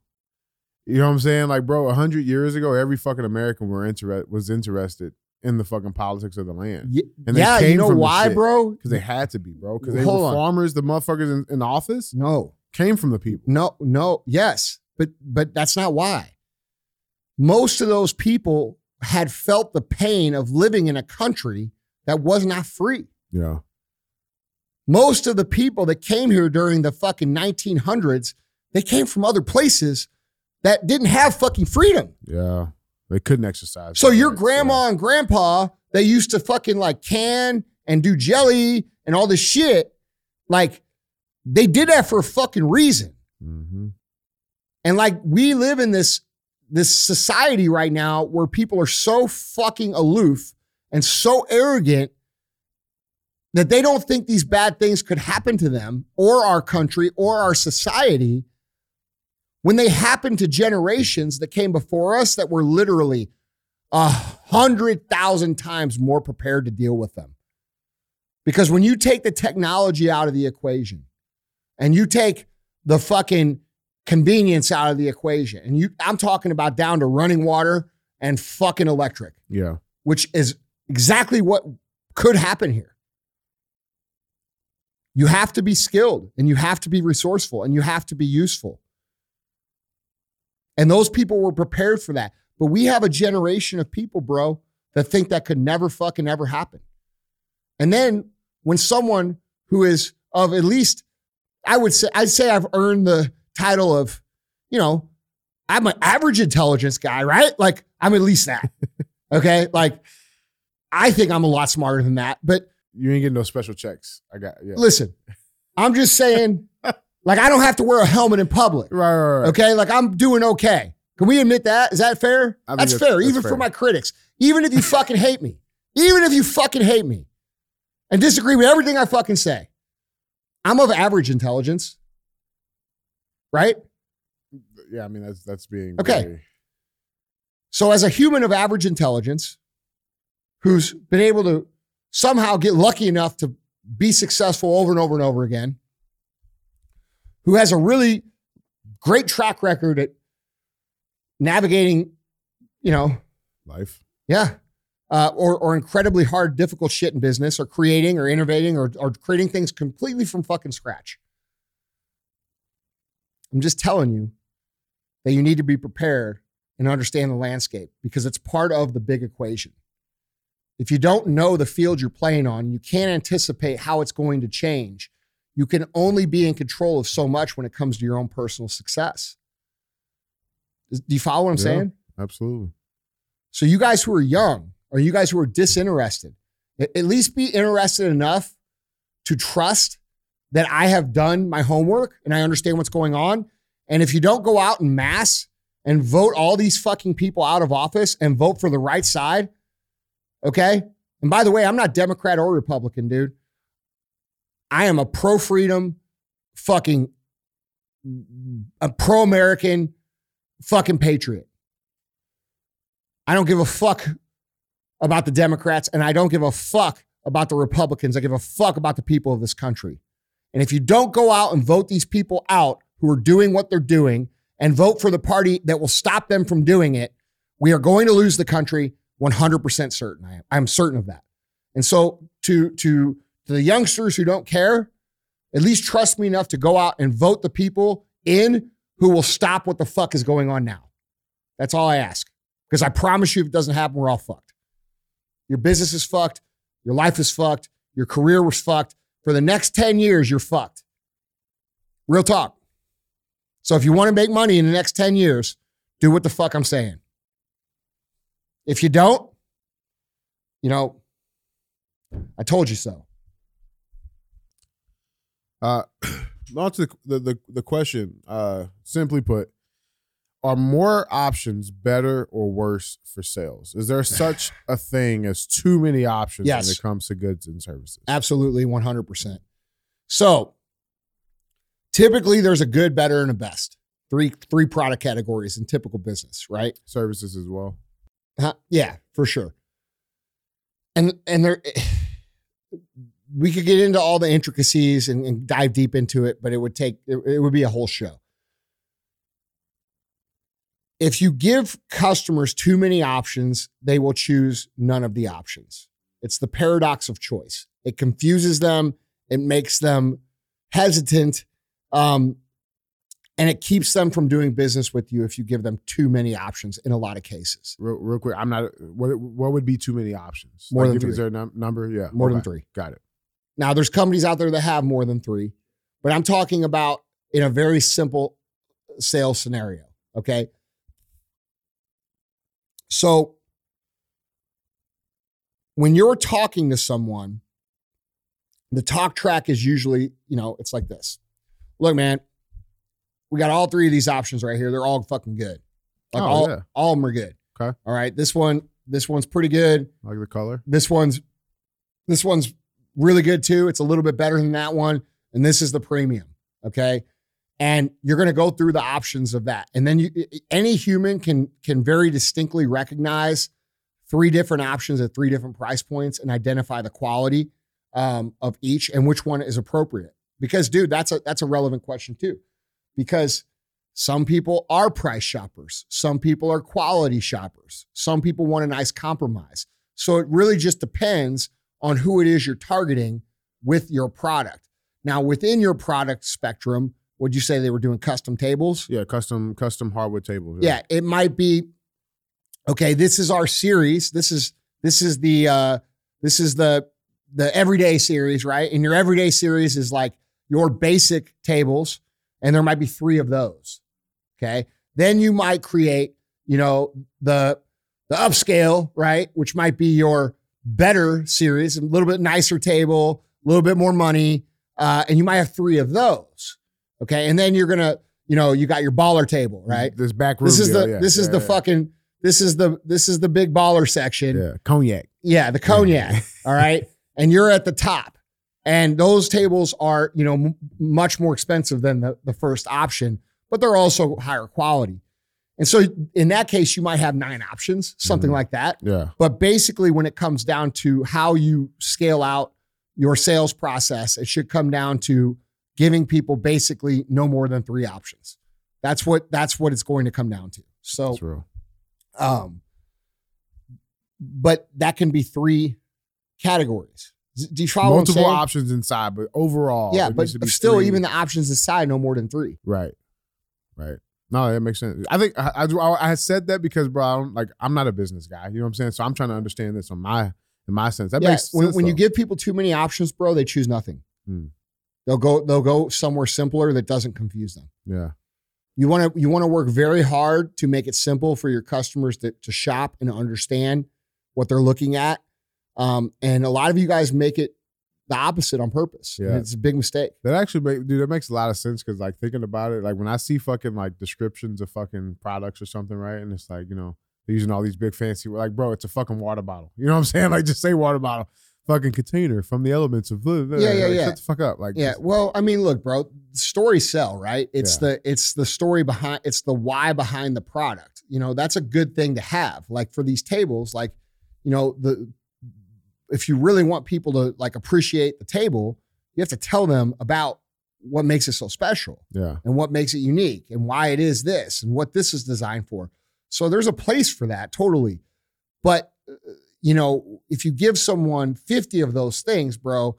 You know what I'm saying? Like, bro, a hundred years ago, every fucking American were inter- was interested in the fucking politics of the land Y- And they yeah, you know why, shit. bro? because they had to be, bro. Because they Hold were on. farmers. The motherfuckers in, in office No. came from the people. No, no, yes, but but that's not why. Most of those people had felt the pain of living in a country that was not free. Yeah, Most of the people that came here during the fucking 1900s, they came from other places that didn't have fucking freedom. yeah. They couldn't exercise. So your grandma and grandpa, they used to fucking like can and do jelly and all this shit. Like they did that for a fucking reason. Mhm. And like we live in this this society right now where people are so fucking aloof and so arrogant that they don't think these bad things could happen to them or our country or our society when they happen to generations that came before us that were literally a hundred thousand times more prepared to deal with them. Because when you take the technology out of the equation and you take the fucking convenience out of the equation. And you I'm talking about down to running water and fucking electric, Yeah. which is exactly what could happen here. You have to be skilled and you have to be resourceful and you have to be useful. And those people were prepared for that. But we have a generation of people, bro, that think that could never fucking ever happen. And then when someone who is of at least, I would say, I'd say I've earned the title of, you know, I'm an average intelligence guy, right? Like I'm at least that. Okay. Like I think I'm a lot smarter than that. But You ain't getting no special checks. I got yeah. listen, I'm just saying, like, I don't have to wear a helmet in public. Right, right, right. Okay. Like, I'm doing okay. Can we admit that? Is that fair? I That's, that's- fair, that's even fair. for my critics. Even if you fucking hate me, even if you fucking hate me and disagree with everything I fucking say, I'm of average intelligence, right? Yeah, I mean that's that's being Okay. very- So, as a human of average intelligence who's been able to somehow get lucky enough to be successful over and over and over again, who has a really great track record at navigating, you know, life. yeah, uh, or, or incredibly hard, difficult shit in business, or creating, or innovating, or, or creating things completely from fucking scratch. I'm just telling you that you need to be prepared and understand the landscape because it's part of the big equation. If you don't know the field you're playing on, you can't anticipate how it's going to change. You can only be in control of so much when it comes to your own personal success. Do you follow what I'm Yeah. saying? Absolutely. So you guys who are young, or you guys who are disinterested, at at least be interested enough to trust that I have done my homework and I understand what's going on. And if you don't go out in mass and vote all these fucking people out of office and vote for the right side, okay? And by the way, I'm not Democrat or Republican, dude. I am a pro freedom, fucking, a pro American, fucking patriot. I don't give a fuck about the Democrats and I don't give a fuck about the Republicans. I give a fuck about the people of this country. And if you don't go out and vote these people out who are doing what they're doing and vote for the party that will stop them from doing it, we are going to lose the country 100% certain. I am. I'm certain of that. And so to to to the youngsters who don't care, at least trust me enough to go out and vote the people in who will stop what the fuck is going on now. That's all I ask. Because I promise you, if it doesn't happen, we're all fucked. Your business is fucked. Your life is fucked. Your career was fucked. For the next 10 years, you're fucked. Real talk. So if you want to make money in the next 10 years, do what the fuck I'm saying. If you don't, you know, I told you so. Uh, on to the, the the question. Uh, simply put, are more options better or worse for sales? Is there such a thing as too many options Yes. when it comes to goods and services? Absolutely 100%. So typically there's a good, better, and a best. Three three product categories in typical business, right? Services as well. Huh? Yeah, for sure. And and there we could get into all the intricacies and, and dive deep into it, but it would take it, it would be a whole show. If you give customers too many options, they will choose none of the options. It's the paradox of choice. It confuses them, it makes them hesitant, um, and it keeps them from doing business with you if you give them too many options in a lot of cases. Real, real quick, I'm not. What what would be too many options? More than give me- three. Is there a num- number? Yeah, More than three. Got it. Now, there's companies out there that have more than three, but I'm talking about in a very simple sales scenario. Okay. So, when you're talking to someone, the talk track is usually, you know, it's like this Look, man, we got all three of these options right here. They're all fucking good. Like Oh, all, yeah. all of them are good. Okay. All right. This one, this one's pretty good Like the color. this one's this one's really good too. It's a little bit better than that one, and this is the premium. Okay, and you're going to go through the options of that, and then you any human can can very distinctly recognize three different options at three different price points and identify the quality um, of each and which one is appropriate. Because, dude, that's a that's a relevant question too, because some people are price shoppers, some people are quality shoppers, some people want a nice compromise. So it really just depends on who it is you're targeting with your product. Now, within your product spectrum, would you say they were doing custom tables? Yeah, custom custom hardwood tables. Yeah, it might be okay, this is our series. This is this is the uh this is the the everyday series, right? And your everyday series is like your basic tables and there might be 3 of those. Okay? Then you might create, you know, the the upscale, right? Which might be your better series, a little bit nicer table, a little bit more money, uh, and you might have three of those. Okay, and then you're gonna, you know, you got your baller table, right? This back room. This is deal, the yeah, this is yeah, the fucking this is the this is the big baller section. yeah cognac. Yeah, the cognac. all right. And you're at the top. And those tables are, you know, m- much more expensive than the, the first option, but they're also higher quality. And so in that case, you might have nine options, something Mhm. like that. Yeah, But basically, when it comes down to how you scale out your sales process, it should come down to giving people basically no more than three options. That's what that's what it's going to come down to. So um, but that can be three categories. Do you follow Multiple options inside, but overall, Yeah, but needs to be still, three. even the options inside, no more than three. Right. Right. No, that makes sense. I think I, I, I said that because, bro, I don't, like I'm not a business guy. You know what I'm saying? So I'm trying to understand this on my in my sense. That yeah, makes when, sense. when you give people too many options, bro, they choose nothing. Hmm. They'll go they'll go somewhere simpler that doesn't confuse them. yeah, You want to you want to work very hard to make it simple for your customers to, to shop and understand what they're looking at. Um, and a lot of you guys make it the opposite on purpose. And Yeah. it's a big mistake. that actually make dude. That makes a lot of sense because like thinking about it, like when I see fucking like descriptions of fucking products or something, right? And it's like you know they're using all these big fancy like, bro, it's a fucking water bottle. You know what I'm saying? Like just say water bottle, fucking container from the elements of Yeah, yeah, like, yeah. Shut the fuck up. Like Yeah. just- Well, I mean, look, bro, stories sell, right? It's Yeah. the it's the story behind it's the why behind the product. You know, that's a good thing to have. Like for these tables, like, you know, the if you really want people to like appreciate the table, you have to tell them about what makes it so special yeah, and what makes it unique and why it is this and what this is designed for. So there's a place for that, totally. But uh, you know, if you give someone 50 of those things, bro,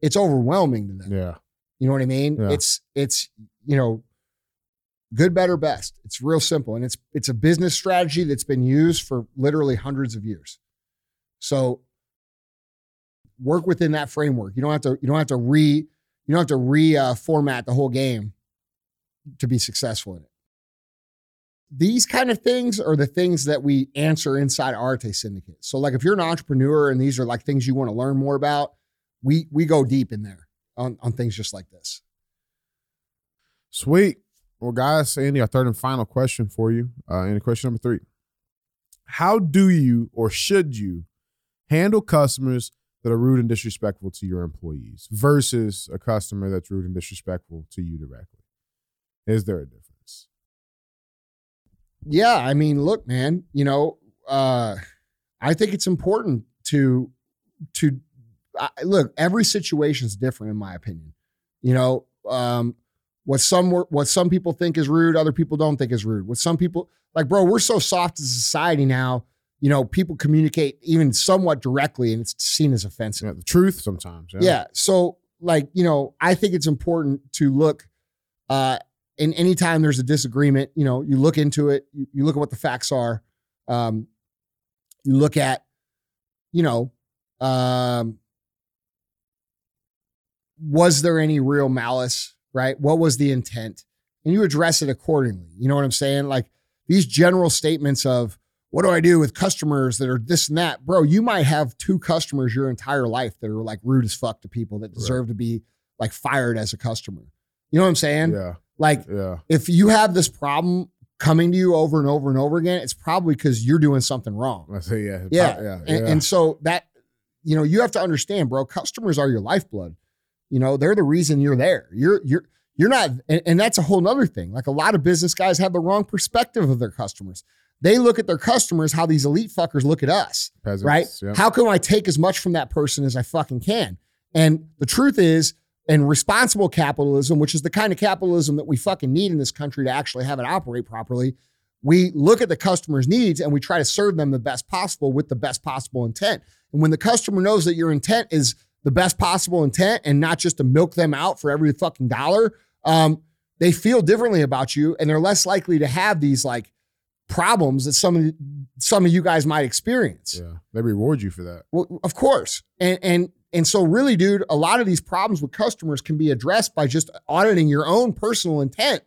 it's overwhelming to them. yeah, You know what I mean? Yeah. It's it's you know good, better, best. It's real simple, and it's it's a business strategy that's been used for literally hundreds of years. So work within that framework. You don't have to you don't have to re you don't have to re uh, format the whole game to be successful in it. These kind of things are the things that we answer inside Arte Syndicate. So, like, if you're an entrepreneur and these are like things you want to learn more about, we we go deep in there on, on things just like this. Sweet. Well, guys, Andy, our third and final question for you. Uh, and question number three. How do you or should you handle customers that are rude and disrespectful to your employees versus a customer that's rude and disrespectful to you directly? Is there a difference? Yeah, I mean, look, man, you know, uh, I think it's important to to look. Every situation is different, in my opinion. You know, um, what some what some people think is rude, other people don't think is rude. What some people like, bro, we're so soft as society now. You know, people communicate even somewhat directly, and it's seen as offensive. Yeah, the truth sometimes. Yeah. So, like, you know, I think it's important to look, uh, and anytime there's a disagreement, you know, you look into it, you, you look at what the facts are. Um, you look at, you know, um, was there any real malice, right? What was the intent? And you address it accordingly. You know what I'm saying? Like these general statements of, what do I do with customers that are this and that? Bro, you might have two customers your entire life that are like rude as fuck to people that deserve to be like fired as a customer. You know what I'm saying? Yeah. Like Yeah. if you have this problem coming to you over and over and over again, it's probably because you're doing something wrong. I say yeah. Yeah. Yeah. And, yeah. and so that, you know, you have to understand, bro, customers are your lifeblood. You know, they're the reason you're there. You're, you're, you're not, and, and that's a whole nother thing. Like a lot of business guys have the wrong perspective of their customers. They look at their customers how these elite fuckers look at us Peasants, right? yeah. How can I take as much from that person as I fucking can? And the truth is, and responsible capitalism, which is the kind of capitalism that we fucking need in this country to actually have it operate properly, we look at the customer's needs and we try to serve them the best possible with the best possible intent. And when the customer knows that your intent is the best possible intent and not just to milk them out for every fucking dollar, um, they feel differently about you and they're less likely to have these like problems that some of some of you guys might experience. yeah. They reward you for that. Well, of course. And and and so really, dude, a lot of these problems with customers can be addressed by just auditing your own personal intent.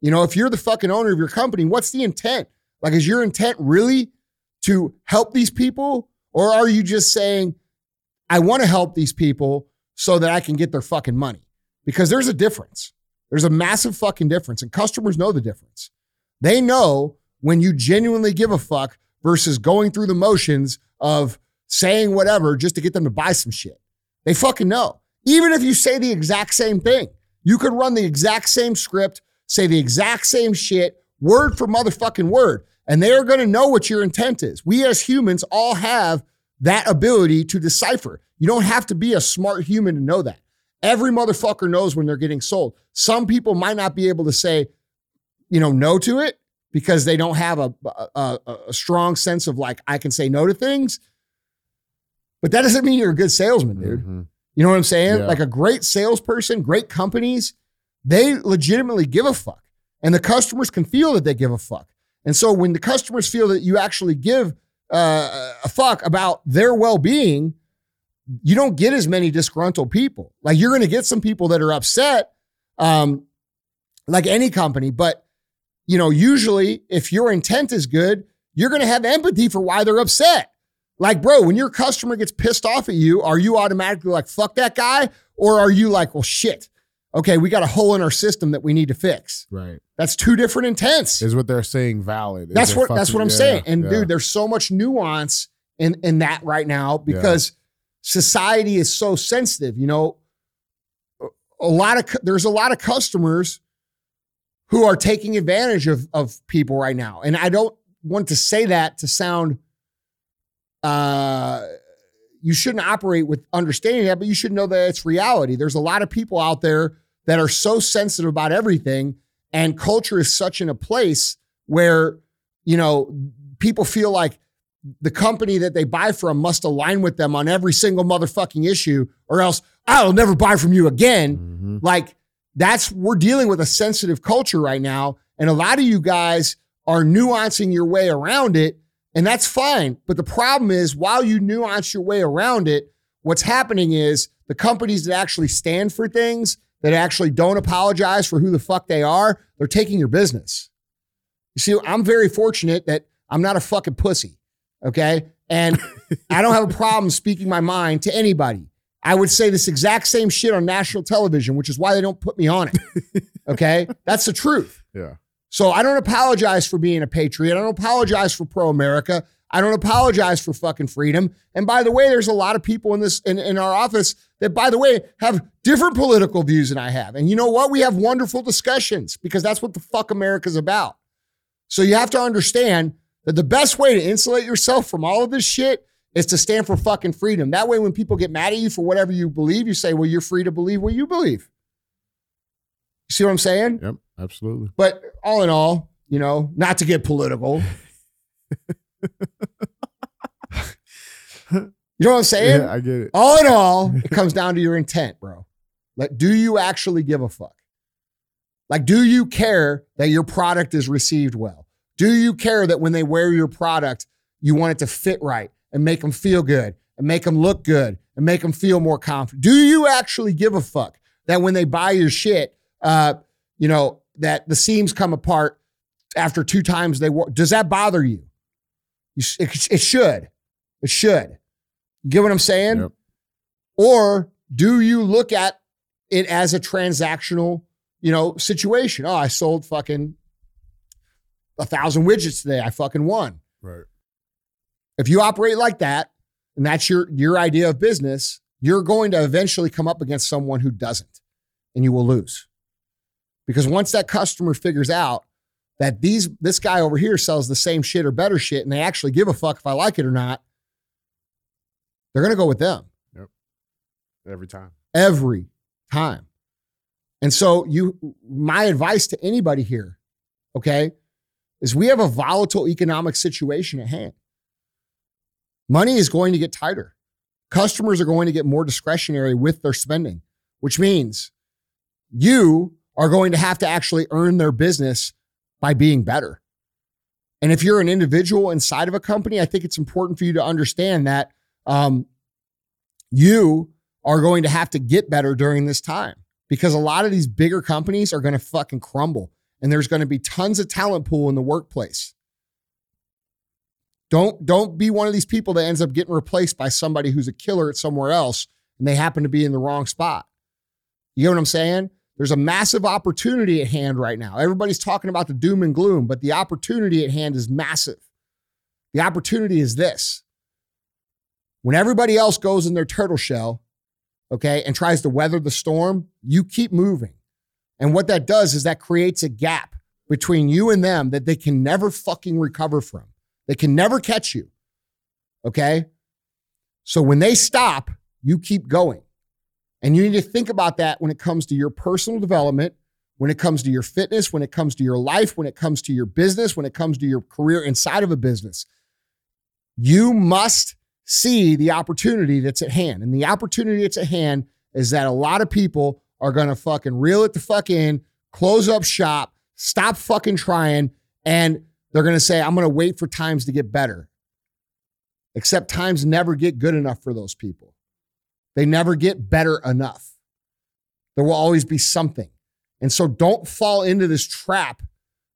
You know, if you're the fucking owner of your company, what's the intent? Like, is your intent really to help these people? Or are you just saying, I want to help these people so that I can get their fucking money? Because there's a difference. There's a massive fucking difference, and customers know the difference. They know when you genuinely give a fuck versus going through the motions of saying whatever just to get them to buy some shit. They fucking know. Even if you say the exact same thing, you could run the exact same script, say the exact same shit, word for motherfucking word, and they are going to know what your intent is. We as humans all have that ability to decipher. You don't have to be a smart human to know that. Every motherfucker knows when they're getting sold. Some people might not be able to say, you know, no to it because they don't have a, a, a strong sense of like, I can say no to things. But that doesn't mean you're a good salesman, dude. Mm-hmm. You know what I'm saying? Yeah. Like a great salesperson, great companies, they legitimately give a fuck. And the customers can feel that they give a fuck. And so when the customers feel that you actually give uh, a fuck about their well being, you don't get as many disgruntled people. Like you're going to get some people that are upset, um, like any company. But, you know, usually if your intent is good, you're going to have empathy for why they're upset. Like, bro, when your customer gets pissed off at you, are you automatically like, fuck that guy? Or are you like, well, shit, okay, we got a hole in our system that we need to fix? Right. That's two different intents. Is what they're saying valid? Is That's what that's what I'm yeah, saying. And yeah. dude, there's so much nuance in in that right now because society is so sensitive. You know, a lot of there's a lot of customers who are taking advantage of of people right now, and I don't want to say that to sound. Uh, you shouldn't operate with understanding that, but you should know that it's reality. There's a lot of people out there that are so sensitive about everything, and culture is such in a place where you know people feel like the company that they buy from must align with them on every single motherfucking issue, or else I'll never buy from you again. Mhm. Like that's we're dealing with a sensitive culture right now, and a lot of you guys are nuancing your way around it, and that's fine. But the problem is, while you nuance your way around it, what's happening is the companies that actually stand for things that actually don't apologize for who the fuck they are, they're taking your business. You see, I'm very fortunate that I'm not a fucking pussy. Okay. And I don't have a problem speaking my mind to anybody. I would say this exact same shit on national television, which is why they don't put me on it. Okay. That's the truth. Yeah. So I don't apologize for being a patriot. I don't apologize for pro America. I don't apologize for fucking freedom. And by the way, there's a lot of people in this in, in our office that, by the way, have different political views than I have. And you know what? We have wonderful discussions because that's what the fuck America's about. So you have to understand that the best way to insulate yourself from all of this shit is to stand for fucking freedom. That way, when people get mad at you for whatever you believe, you say, well, you're free to believe what you believe. You see what I'm saying? Yep. Absolutely. But all in all, you know, not to get political. you know what I'm saying? Yeah, I get it. all in all, it comes down to your intent, bro. Like, do you actually give a fuck? Like, do you care that your product is received well? Do you care that when they wear your product, you want it to fit right and make them feel good and make them look good and make them feel more confident? Do you actually give a fuck that when they buy your shit, uh, you know, that the seams come apart after two times they wore? Does that bother you? you it, it should. It should. You get what I'm saying? Yep. Or do you look at it as a transactional, you know, situation? Oh, I sold fucking a thousand widgets today. I fucking won. Right. If you operate like that, and that's your your idea of business, you're going to eventually come up against someone who doesn't, and you will lose. Because once that customer figures out that these this guy over here sells the same shit or better shit, and they actually give a fuck if I like it or not, they're gonna go with them Yep. Every time. every time. And so you my advice to anybody here, okay, is we have a volatile economic situation at hand. Money is going to get tighter. Customers are going to get more discretionary with their spending, which means you are going to have to actually earn their business by being better. And if you're an individual inside of a company, I think it's important for you to understand that um, you are going to have to get better during this time because a lot of these bigger companies are going to fucking crumble and there's going to be tons of talent pool in the workplace. Don't don't be one of these people that ends up getting replaced by somebody who's a killer at somewhere else and they happen to be in the wrong spot. You know what I'm saying? There's a massive opportunity at hand right now. Everybody's talking about the doom and gloom, but the opportunity at hand is massive. The opportunity is this. When everybody else goes in their turtle shell, okay, and tries to weather the storm, you keep moving. And what that does is that creates a gap between you and them that they can never fucking recover from. They can never catch you. Okay? So when they stop, you keep going. And you need to think about that when it comes to your personal development, when it comes to your fitness, when it comes to your life, when it comes to your business, when it comes to your career inside of a business. You must see the opportunity that's at hand. And the opportunity that's at hand is that a lot of people are going to fucking reel it the fuck in, close up shop, stop fucking trying, and they're going to say, I'm going to wait for times to get better. Except times never get good enough for those people. They never get better enough. There will always be something. And so don't fall into this trap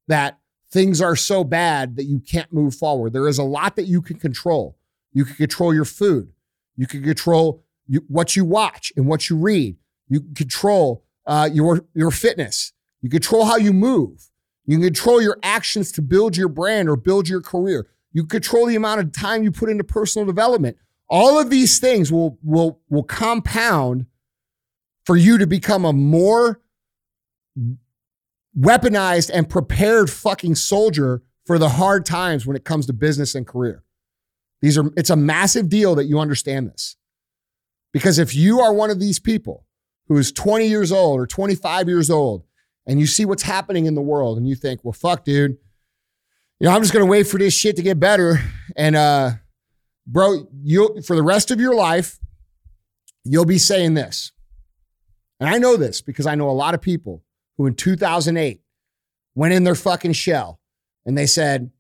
that things are so bad that you can't move forward. There is a lot that you can control. You can control your food. You can control you, what you watch and what you read. You can control uh, your, your fitness. You control how you move. You can control your actions to build your brand or build your career. You control the amount of time you put into personal development. All of these things will, will, will compound for you to become a more weaponized and prepared fucking soldier for the hard times when it comes to business and career. These are it's a massive deal that you understand this. Because if you are one of these people who is 20 years old or 25 years old and you see what's happening in the world and you think, "Well, fuck, dude. You know, I'm just going to wait for this shit to get better." And uh bro, you for the rest of your life you'll be saying this. And I know this because I know a lot of people who in 2008 went in their fucking shell and they said,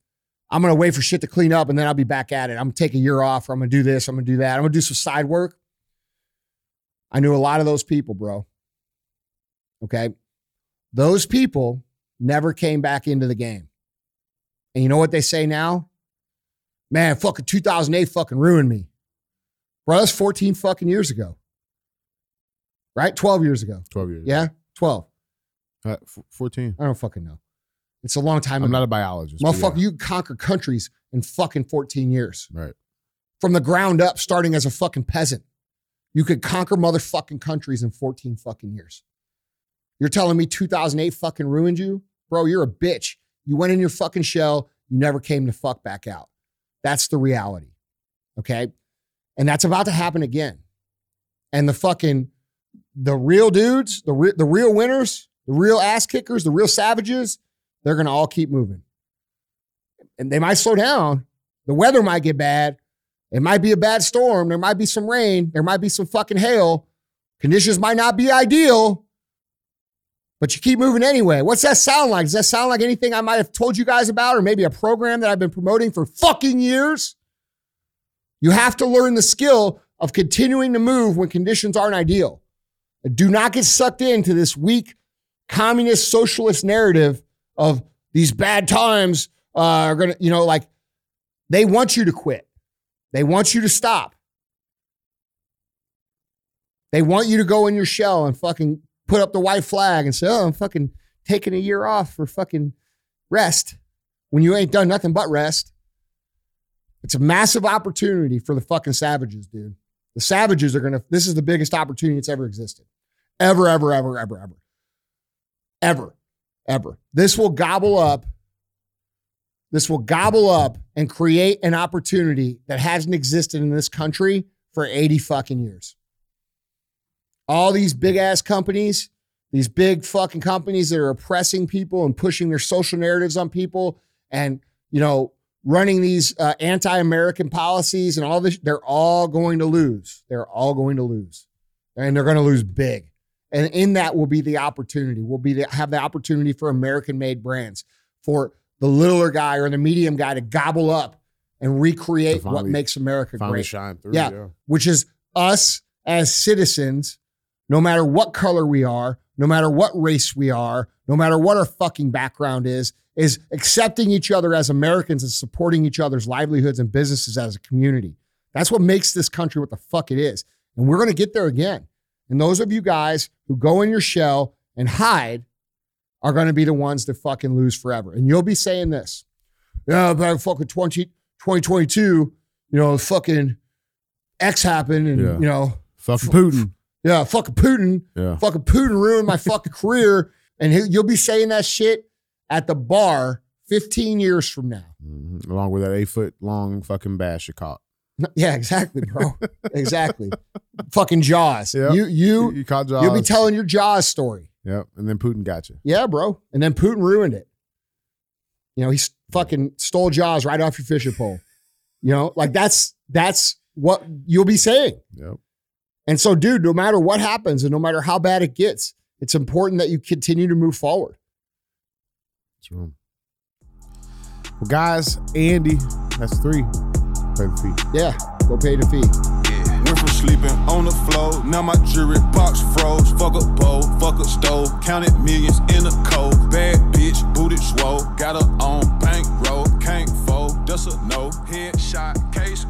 I'm going to wait for shit to clean up and then I'll be back at it. I'm going to take a year off or I'm going to do this, I'm going to do that. I'm going to do some side work. I knew a lot of those people, bro. Okay. Those people never came back into the game. And you know what they say now? Man, fucking 2008 fucking ruined me. Bro, that's 14 fucking years ago. Right? 12 years ago. 12 years. Yeah? 12. Uh, f- 14. I don't fucking know. It's a long time I'm ago. not a biologist. Motherfucker, yeah. you conquer countries in fucking 14 years. Right. From the ground up, starting as a fucking peasant. You could conquer motherfucking countries in 14 fucking years. You're telling me 2008 fucking ruined you? Bro, you're a bitch. You went in your fucking shell. You never came to fuck back out. That's the reality. Okay. And that's about to happen again. And the fucking, the real dudes, the, re- the real winners, the real ass kickers, the real savages, they're going to all keep moving. And they might slow down. The weather might get bad. It might be a bad storm. There might be some rain. There might be some fucking hail. Conditions might not be ideal, but you keep moving anyway. What's that sound like? Does that sound like anything I might have told you guys about, or maybe a program that I've been promoting for fucking years? You have to learn the skill of continuing to move when conditions aren't ideal. Do not get sucked into this weak communist socialist narrative of these bad times uh, are going to, you know, like they want you to quit. They want you to stop. They want you to go in your shell and fucking put up the white flag and say, oh, I'm fucking taking a year off for fucking rest when you ain't done nothing but rest. It's a massive opportunity for the fucking savages, dude. The savages are going to, this is the biggest opportunity that's ever existed. Ever, ever, ever, ever, ever. Ever, ever. This will gobble up this will gobble up and create an opportunity that hasn't existed in this country for 80 fucking years. All these big ass companies, these big fucking companies that are oppressing people and pushing their social narratives on people and, you know, running these uh, anti American policies and all this, they're all going to lose. They're all going to lose. And they're going to lose big. And in that will be the opportunity. Will be to have the opportunity for American made brands, for the littler guy or the medium guy to gobble up and recreate To what makes America great, shine through. Yeah. which is us as citizens no matter what color we are, no matter what race we are, no matter what our fucking background is, is accepting each other as Americans and supporting each other's livelihoods and businesses as a community. That's what makes this country what the fuck it is. And we're going to get there again. And those of you guys who go in your shell and hide are going to be the ones that fucking lose forever. And you'll be saying this, yeah, but fucking 20, 2022, you know, fucking X happened and, Yeah. you know, Fucking Putin. Yeah, fucking Putin, Yeah. fucking Putin ruined my fucking career. And he- you'll be saying that shit at the bar 15 years from now. Mhm. Along with that eight foot long fucking bash you caught. Yeah, exactly, bro. exactly. fucking Jaws. Yep. You, you, you caught Jaws. you'll be telling your Jaws story. Yep. And then Putin got you. Yeah, bro. And then Putin ruined it. You know, he fucking stole Jaws right off your fishing pole. You know, like that's that's what you'll be saying. Yep. And so, dude, no matter what happens and no matter how bad it gets, it's important that you continue to move forward. True. Well, guys, Andy, that's three. Play the feet. Yeah, go pay the fee. Yeah. Went from sleeping on the floor, now my jewelry box froze. Fuck a bowl, fuck a stove, counted millions in a cold. Bad bitch, booted swole, got her on bankroll, can't fold, that's a no. Headshot, case